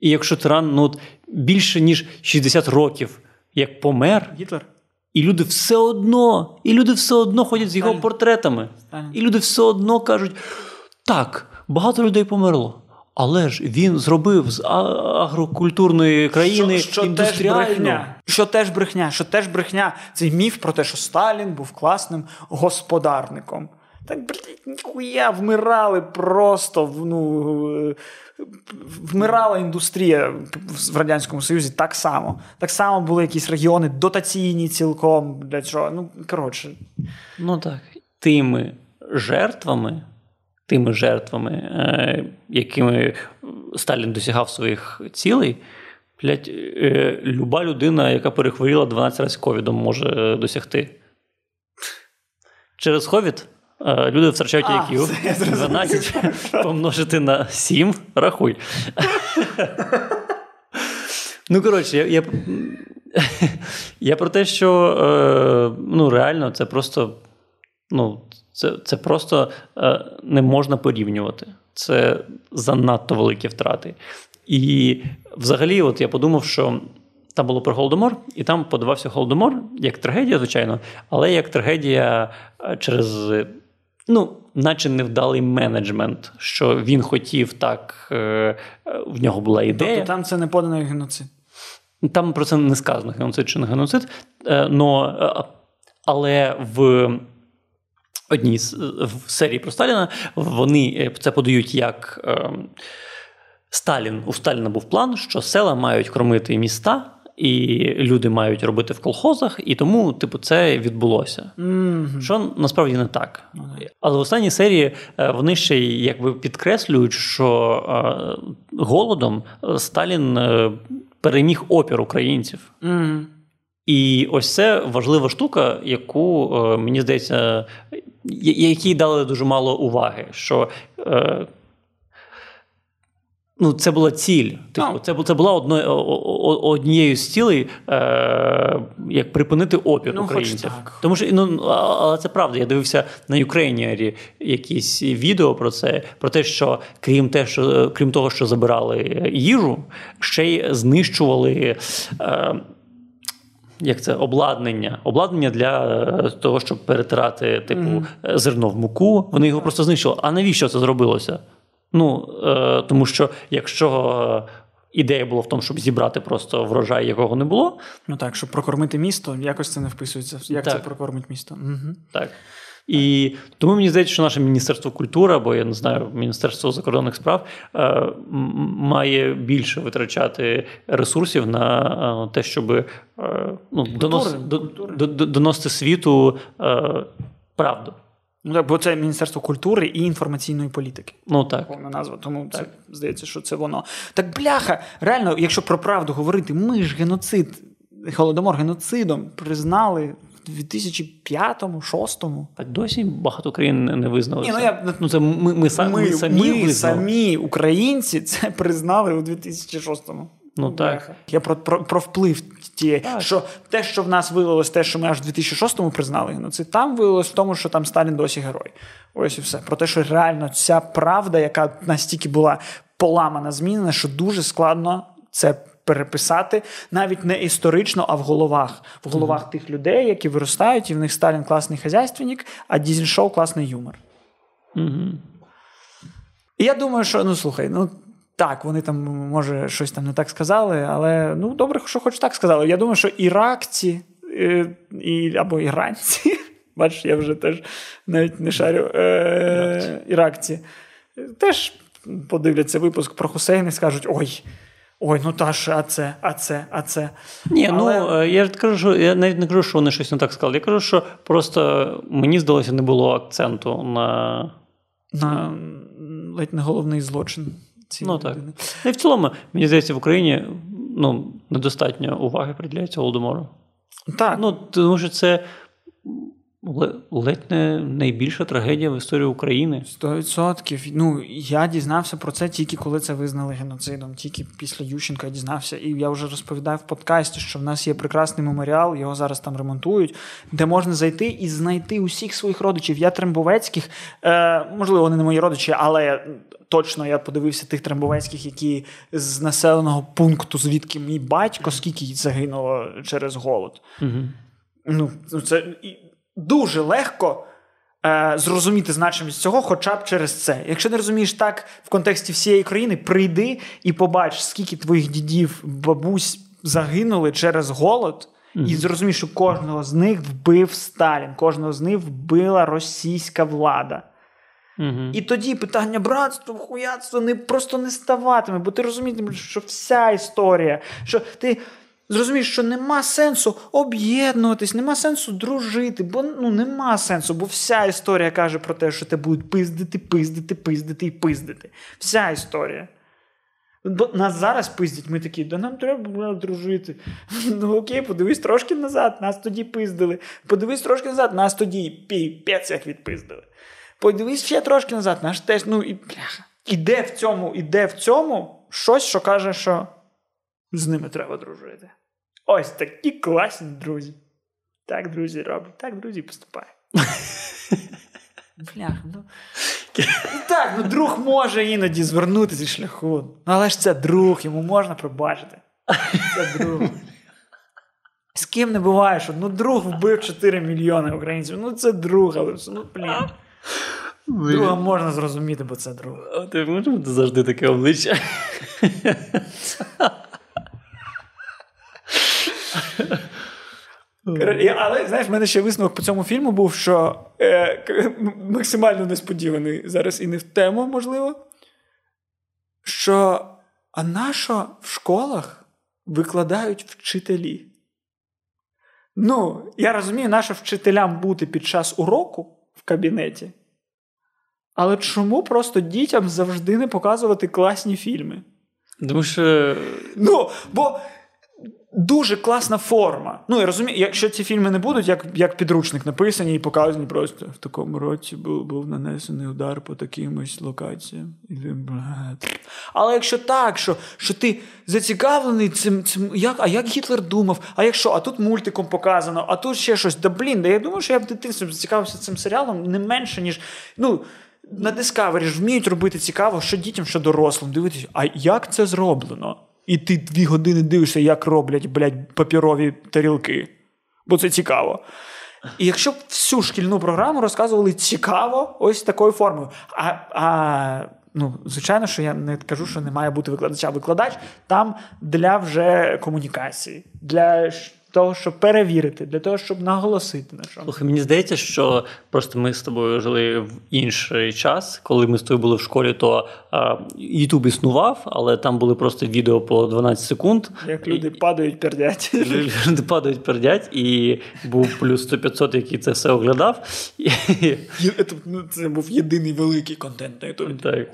І якщо тиран ну, більше ніж 60 років як помер, Гітлер? і люди все одно, і люди все одно ходять з його Сталін. портретами. Сталін. І люди все одно кажуть: так, багато людей померло. Але ж він зробив з агрокультурної країни що, що теж індустріальну. брехня. Що теж брехня, що теж брехня. Цей міф про те, що Сталін був класним господарником. Так, блядь, ніхуя, вмирали просто. Ну, вмирала індустрія в Радянському Союзі так само. Так само були якісь регіони дотаційні цілком. Для чого? Ну, коротше. Ну так, тими жертвами, тими жертвами, е, якими Сталін досягав своїх цілей, блядь, е, люба людина, яка перехворіла 12 разів ковідом, може е, досягти. Через ковід люди втрачають IQ. це 12 помножити на 7, рахуй. Ну, коротше, я, я, я про те, що е, ну, реально це просто. Ну, це, це просто е, не можна порівнювати. Це занадто великі втрати. І взагалі, от я подумав, що там було про Голодомор, і там подавався Голодомор як трагедія, звичайно, але як трагедія е, через. Ну, наче невдалий менеджмент, що він хотів так, е, в нього була ідея. Тобто там це не поданий геноцид. Там про це не сказано геноцид чи не геноцид. Е, но, е, але в одній з в серії про Сталіна вони це подають як е, Сталін. У Сталіна був план, що села мають кормити міста. І люди мають робити в колхозах, і тому, типу, це відбулося. Мгм. Що насправді не так. Да. Але в останній серії е, вони ще й якби підкреслюють, що е, голодом е, Сталін переміг опір українців. Мгм. І ось це важлива штука, яку мені здається, якій дали дуже мало уваги. Що ну, це була ціль. Типу, Ну. це, це була одно, о- о- однією з цілей, е, як припинити опір Ну, хоч українців. так. Тому що ну, але це правда. Я дивився на Ukrainian якісь відео про це, про те, що крім те, що крім того, що забирали їжу, ще й знищували. Е, як це обладнання? Обладнання для е, того, щоб перетирати типу е, зерно в муку. Вони його просто знищили. А навіщо це зробилося? Ну е, тому що якщо е, ідея була в тому, щоб зібрати просто врожай, якого не було, Ну так, щоб прокормити місто, якось це не вписується. Як це прокормить місто? Угу. так. І тому мені здається, що наше Міністерство культури, або я не знаю, Міністерство закордонних справ е, має більше витрачати ресурсів на е, те, щоб е, ну, донос, до- до- до- доносити світу е, правду. Ну так, бо це Міністерство культури і інформаційної політики. Ну так. Повна назва, тому це здається, що це воно. Так бляха, реально, якщо про правду говорити, ми ж геноцид, голодомор геноцидом признали в 2005-му, 2006-му. Так досі багато країн не- визнали. Ні, ну я- ну, це ми, ми, са- ми, самі ми визнали. самі українці це признали у 2006-му. Ну, так. Я про, про, про вплив тієї, Так. що те, що в нас виявилось, те, що ми аж в 2006-му признали геноцид, там виявилось в тому, що там Сталін досі герой. Ось і все. Про те, що реально ця правда, яка настільки була поламана, змінена, що дуже складно це переписати навіть не історично, а в головах. В головах тих людей, які виростають, і в них Сталін класний хазяйственник, а Дізель-шоу класний юмор. Мгм. І я думаю, що ну слухай, ну так, вони там, може, щось там не так сказали, але ну добре, що хоч так сказали. Я думаю, що іракці е, і, або іранці, бачиш, я вже теж навіть не шарю. Е, іракці теж подивляться випуск про Хусейна і скажуть: ой. Ой, ну та ж, а це, а це, а це. Ні, Але- ну я ж кажу, що я навіть не кажу, що вони щось не так сказали. Я кажу, що просто мені здалося, не було акценту на. На ледь не головний злочин. Цієї Ну так. людини. Ну, і в цілому, мені здається, в Україні ну, недостатньо уваги приділяється голодомору. Так, Ну, тому що це ледь не найбільша трагедія в історії України. Сто відсотків. Ну я дізнався про це тільки коли це визнали геноцидом. Тільки після Ющенка я дізнався. І я вже розповідав в подкасті, що в нас є прекрасний меморіал, його зараз там ремонтують, де можна зайти і знайти усіх своїх родичів. Я Трембовецьких, е, можливо, вони не мої родичі, але точно я подивився тих Трембовецьких, які з населеного пункту, звідки мій батько, скільки загинуло через голод. Угу. Ну, це дуже легко е, зрозуміти значимість цього, хоча б через це. Якщо не розумієш так в контексті всієї країни, прийди і побач, скільки твоїх дідів, бабусь загинули через голод. Mm-hmm. І зрозумієш, що кожного з них вбив Сталін, кожного з них вбила російська влада. Mm-hmm. І тоді питання братства, хуяцтва не просто не ставатиме, бо ти розумієш, що вся історія, що ти зрозумієш, що нема сенсу об'єднуватись, нема сенсу дружити, бо ну нема сенсу, бо вся історія каже про те, що тебе будуть пиздити, пиздити, пиздити і пиздити. Вся історія. Бо нас зараз пиздять, ми такі, да нам треба було дружити. Ну окей, подивись трошки назад, нас тоді пиздили. Подивись трошки назад, нас тоді піпець як відпиздили. Подивись ще трошки назад, наш теж, ну і бляха. Іде в цьому, іде в цьому щось, що каже, що з ними треба дружити. Ось такі класні друзі. Так, друзі, роблять, так, друзі, поступають. Бляха, ну. Так, ну друг може іноді звернутися зі шляху. Ну, але ж це друг, йому можна пробачити. Це друг. З ким не буває, що ну друг вбив 4 мільйони українців. Ну це друг, але ну блін. Друга можна зрозуміти, бо це друг. А ти можеш завжди таке обличчя? Але знаєш, в мене ще висновок по цьому фільму був, що е, максимально несподіваний зараз і не в тему, можливо. Що а нащо в школах викладають вчителі? Ну, я розумію, нащо вчителям бути під час уроку в кабінеті. Але чому просто дітям завжди не показувати класні фільми? Тому що. Ну, бо Дуже класна форма. Ну, я розумію, якщо ці фільми не будуть, як як підручник написані і показані просто в такому році був був нанесений удар по такимось локаціям. Але якщо так, що що ти зацікавлений цим, цим як, а як Гітлер думав, а якщо, а тут мультиком показано, а тут ще щось, да блін, да я думаю, що я б дитинством зацікавився цим серіалом не менше, ніж. ну, на Discovery ж вміють робити цікаво, що дітям, що дорослим. Дивитися, а як це зроблено? І ти дві години дивишся, як роблять блядь, папірові тарілки. Бо це цікаво. І якщо б всю шкільну програму розказували цікаво, ось такою формою. А, а ну, звичайно, що я не кажу, що не має бути викладача. Викладач там для вже комунікації, для того, щоб перевірити, для того, щоб наголосити на чому. Слухай, мені здається, що просто ми з тобою жили в інший час. Коли ми з тобою були в школі, то Ютуб існував, але там були просто відео по 12 секунд. Як люди і... падають, пердять. Люди падають, пердять, і був плюс 100-500, який це все оглядав. Ну, це був єдиний великий контент на Ютубі. Так.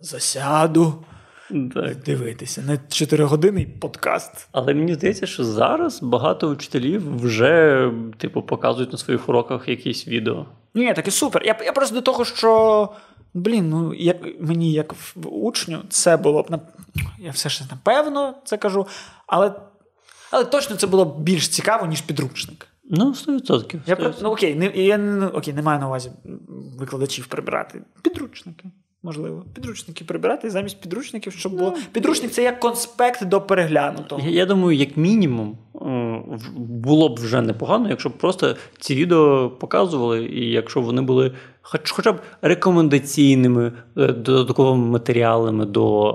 Засяду. Так. Дивитися на 4-годинний подкаст. Але мені здається, що зараз багато вчителів вже типу показують на своїх уроках якісь відео. Ні, таке супер. Я я просто до того, що блін, ну як мені, як учню, це було б я все ж напевно це кажу, але але точно це було б більш цікаво, ніж підручник. Ну, 100%. Я, ну, окей, не, я ну, окей, не маю на увазі викладачів прибирати. Підручники можливо, підручники прибирати замість підручників, щоб було. Ну, підручник це як конспект до переглянутого. Я, я думаю, як мінімум було б вже непогано, якщо б просто ці відео показували, і якщо вони були хоч, хоча б рекомендаційними е, додатковими матеріалами до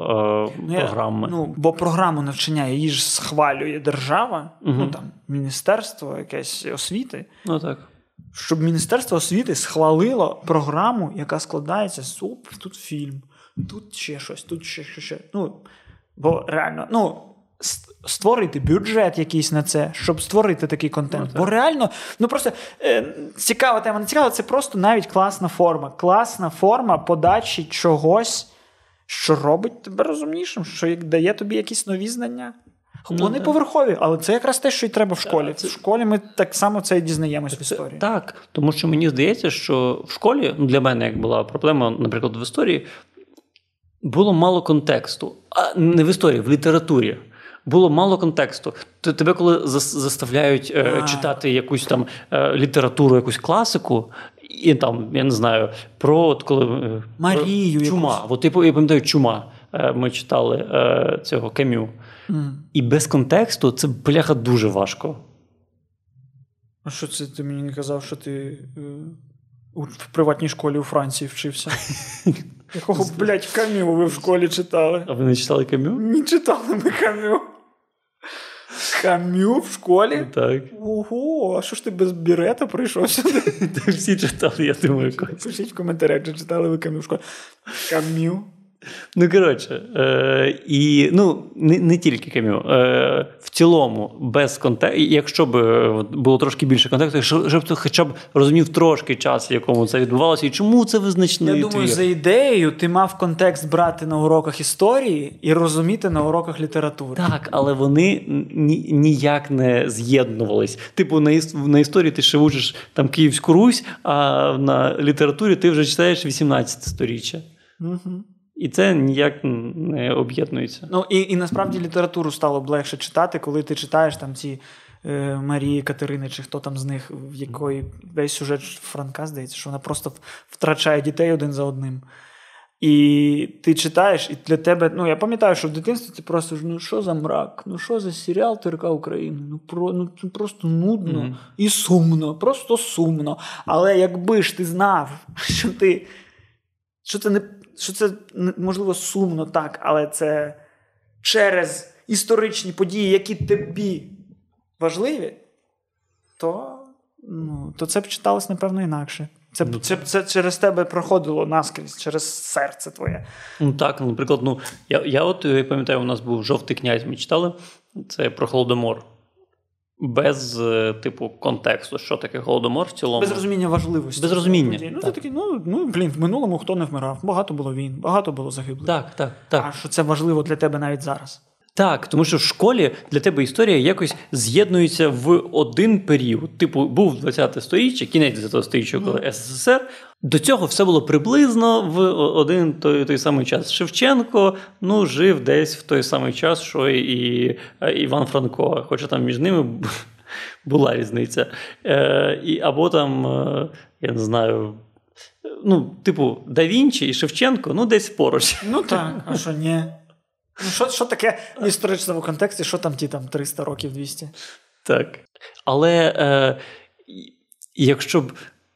е, ну, програми. Ну, Бо програму навчання її ж схвалює держава, угу. ну там міністерство якесь освіти. Ну так щоб Міністерство освіти схвалило програму, яка складається з оп, тут фільм, тут ще щось, тут ще щось. Ну, Бо реально, ну. Створити бюджет якийсь на це, щоб створити такий контент. Ну, Бо реально, ну просто е, цікава тема, не цікава, це просто навіть класна форма. Класна форма подачі чогось, що робить тебе розумнішим, що дає тобі якісь нові знання. Ну, Вони поверхові, але це якраз те, що й треба в школі. Це... В школі ми так само це і дізнаємось в історії. Так, тому що мені здається, що в школі ну, для мене як була проблема, наприклад, в історії, було мало контексту, а не в історії, в літературі. Було мало контексту. Тебе, коли заставляють е, читати якусь там е, літературу, якусь класику, і там, я не знаю, про от коли е, Марію. Про, чума. От я пам'ятаю, чума. Е, ми читали е, цього Кам'ю. Mm. І без контексту це бляха дуже важко. А що це ти мені не казав, що ти в приватній школі у Франції вчився? Якого, блядь, кам'ю ви в школі читали? А ви не читали кам'ю? Не читали ми кам'ю. Кам'ю в школі? Так. Ого, а що ж ти без бірета прийшов сюди? Всі читали, я думаю. Пишіть в коментарях, чи читали ви кам'ю в школі. Кам'ю. Ну, коротше, е, і ну, не не тільки кам'ю. Е, В цілому, без контексту, якщо б було трошки більше контексту, щоб ти хоча б розумів трошки час, в якому це відбувалося, і чому це визначний Я думаю, твір. за ідеєю ти мав контекст брати на уроках історії і розуміти на уроках літератури. Так, але вони ні, ніяк не з'єднувались. Типу, на на історії ти ще учиш там Київську Русь, а на літературі ти вже читаєш 18 сторіччя. Угу. І це ніяк не об'єднується. Ну і і насправді літературу стало б легше читати, коли ти читаєш там ці е, Марії Катерини, чи хто там з них, в якої весь сюжет Франка здається, що вона просто втрачає дітей один за одним. І ти читаєш, і для тебе, ну я пам'ятаю, що в дитинстві ти просто ну що за мрак, ну що за серіал ТРК України? Ну про ну це просто нудно mm-hmm. і сумно, просто сумно. Але якби ж ти знав, що ти що це не що це можливо сумно так, але це через історичні події, які тобі важливі, то ну, то це б читалось, напевно, інакше. Це ну, це, це через тебе проходило наскрізь, через серце твоє. Ну так, наприклад, ну я я от я пам'ятаю, у нас був жовтий князь. Ми читали це про Холодомор без е, типу контексту, що таке голодомор в цілому. Без розуміння важливості. Без розуміння. Ну, це такі, ну, ну, блін, в минулому хто не вмирав. Багато було війн, багато було загиблих. Так, так, так. А що це важливо для тебе навіть зараз? Так, тому що в школі для тебе історія якось з'єднується в один період. Типу, був 20 сторіччя, кінець 20 сторіччя, коли mm. СССР. До цього все було приблизно в один той той самий час. Шевченко ну, жив десь в той самий час, що і Іван Франко. Хоча там між ними була різниця. Е, і, Або там, е, я не знаю. Ну, типу, Да Вінчі і Шевченко, ну, десь поруч. Ну так, а що ні? Ну, Що що таке в історичному контексті, що там ті там 300 років 200? Так. Але е, якщо б.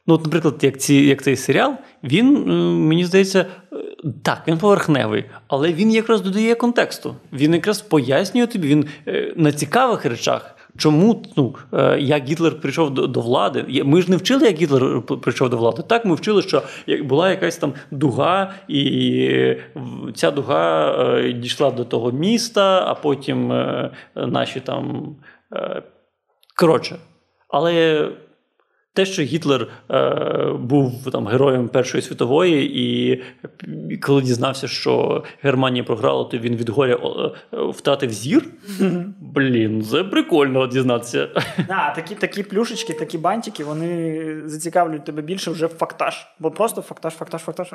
Ну, от, наприклад, як ці, як цей серіал, він, мені здається, е, так, він поверхневий, але він якраз додає контексту. Він якраз пояснює тобі, він е, на цікавих речах. Чому ну, як Гітлер прийшов до, до влади? Ми ж не вчили, як Гітлер прийшов до влади. Так, ми вчили, що була якась там дуга, і ця дуга дійшла до того міста, а потім наші там. Коротше. Але те, що Гітлер е, був там героєм Першої світової, і коли дізнався, що Германія програла, то він від горя е, втратив зір. Блін, це прикольно дізнатися. А, такі такі плюшечки, такі бантики, вони зацікавлюють тебе більше вже в фактаж. Бо просто фактаж, фактаж, фактаж.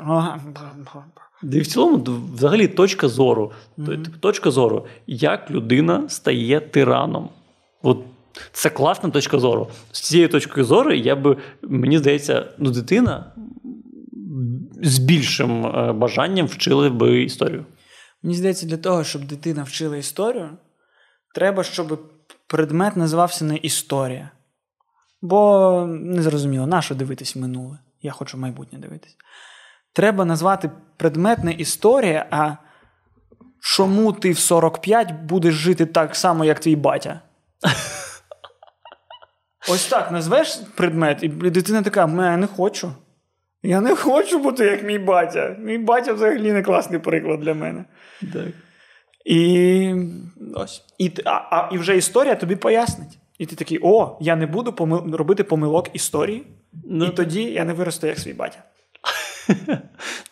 І в цілому, взагалі, точка зору. Mm-hmm. Точка зору, як людина стає тираном. От це класна точка зору. З цієї точки зору, я би, мені здається, ну, дитина з більшим е, бажанням вчила би історію. Мені здається, для того, щоб дитина вчила історію, треба, щоб предмет називався не історія. Бо не зрозуміло, на що дивитись минуле. Я хочу майбутнє дивитись. Треба назвати предмет не історія, а чому ти в 45 будеш жити так само, як твій батя. Ось так назвеш предмет, і дитина така: я не хочу. Я не хочу бути як мій батя. Мій батя взагалі не класний приклад для мене. Так. І ось. І, а, а, і вже історія тобі пояснить. І ти такий: о, я не буду помил... робити помилок історії, ну, і тоді я не виросту як свій батя.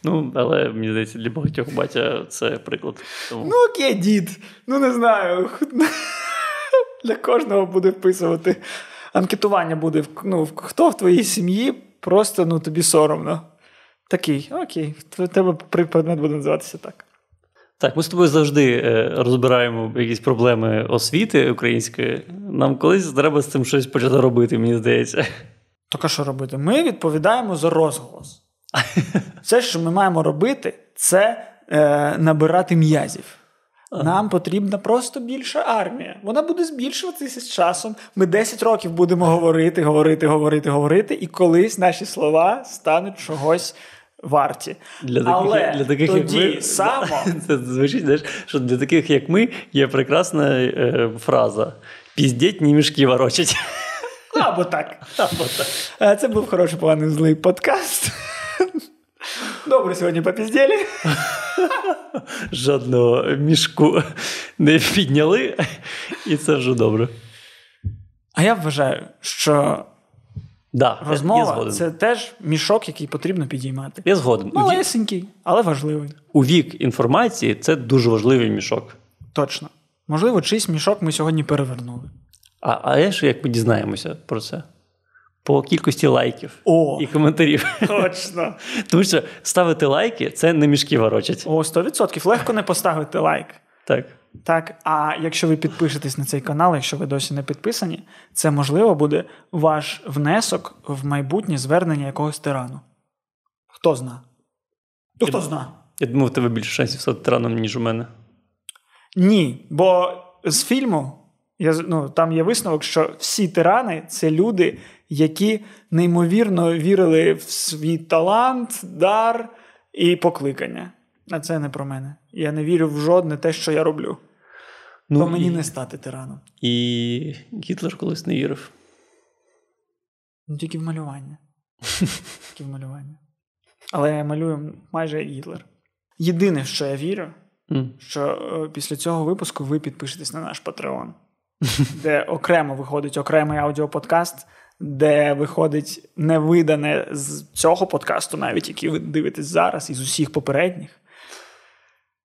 Ну, але мені здається, для багатьох батя це приклад. Тому... Ну, окей, дід. Ну не знаю. Для кожного буде вписувати. Анкетування буде. Ну, хто в твоїй сім'ї, просто ну, тобі соромно. Такий, окей, тебе предмет буде називатися так. Так, ми з тобою завжди е, розбираємо якісь проблеми освіти української. Нам колись треба з цим щось почати робити, мені здається. Так а що робити? Ми відповідаємо за розголос. Все, що ми маємо робити, це е, набирати м'язів. Нам потрібна просто більша армія. Вона буде збільшуватися з часом. Ми 10 років будемо говорити, говорити, говорити, говорити, і колись наші слова стануть чогось варті. Для таких, Але для таких, тоді як ми, само це звучить, знаєш, що для таких, як ми, є прекрасна е, фраза: піздіть, ні мішки ворочать. або так. Або так. Е, Це був хороший поганий злий подкаст. Добре, сьогодні попіздєлі. Жодного мішку не підняли, і це вже добре. А я вважаю, що Да, розмова згоден. це теж мішок, який потрібно підіймати. Я згоден. Малесенький, але важливий. у вік інформації це дуже важливий мішок. Точно. Можливо, чийсь мішок ми сьогодні перевернули. А, а я ж як ми дізнаємося про це? По кількості лайків О, і коментарів. точно. Тому що ставити лайки це не мішки ворочать. О, 100%. Легко не поставити лайк. Так. Так, а якщо ви підпишетесь на цей канал, якщо ви досі не підписані, це можливо буде ваш внесок в майбутнє звернення якогось тирану. Хто зна? Ну, хто зна? Я думав, у тебе більше шансів стати тираном, ніж у мене. Ні, бо з фільму я, ну, там є висновок, що всі тирани це люди, які неймовірно вірили в свій талант, дар і покликання. А це не про мене. Я не вірю в жодне те, що я роблю. Ну, То мені і, не стати тираном. і Гітлер колись не вірив. Ну, тільки в малювання. Тільки в малювання. Але я малюю майже як Гітлер. Єдине, що я вірю, М. що е, після цього випуску ви підпишетесь на наш Patreon, де окремо виходить окремий аудіоподкаст, де виходить невидане з цього подкасту, навіть який ви дивитесь зараз, із усіх попередніх.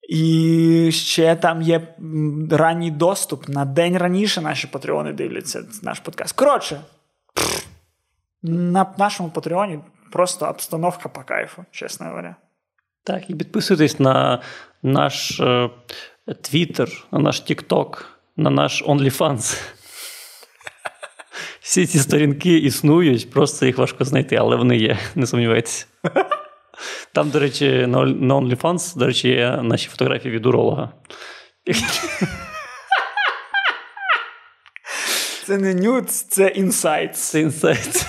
І ще там є ранній доступ. На день раніше наші патреони дивляться наш подкаст. Коротше, на нашому патреоні просто обстановка по кайфу, чесно говоря. Так, і підписуйтесь на наш Twitter, на наш TikTok, на наш OnlyFans. Всі ці сторінки існують, просто їх важко знайти, але вони є, не сумнівайтеся. Там, до речі, на OnlyFans, до речі, є наші фотографії від уролога. Це не нюц, це інсайт. Це інсайт.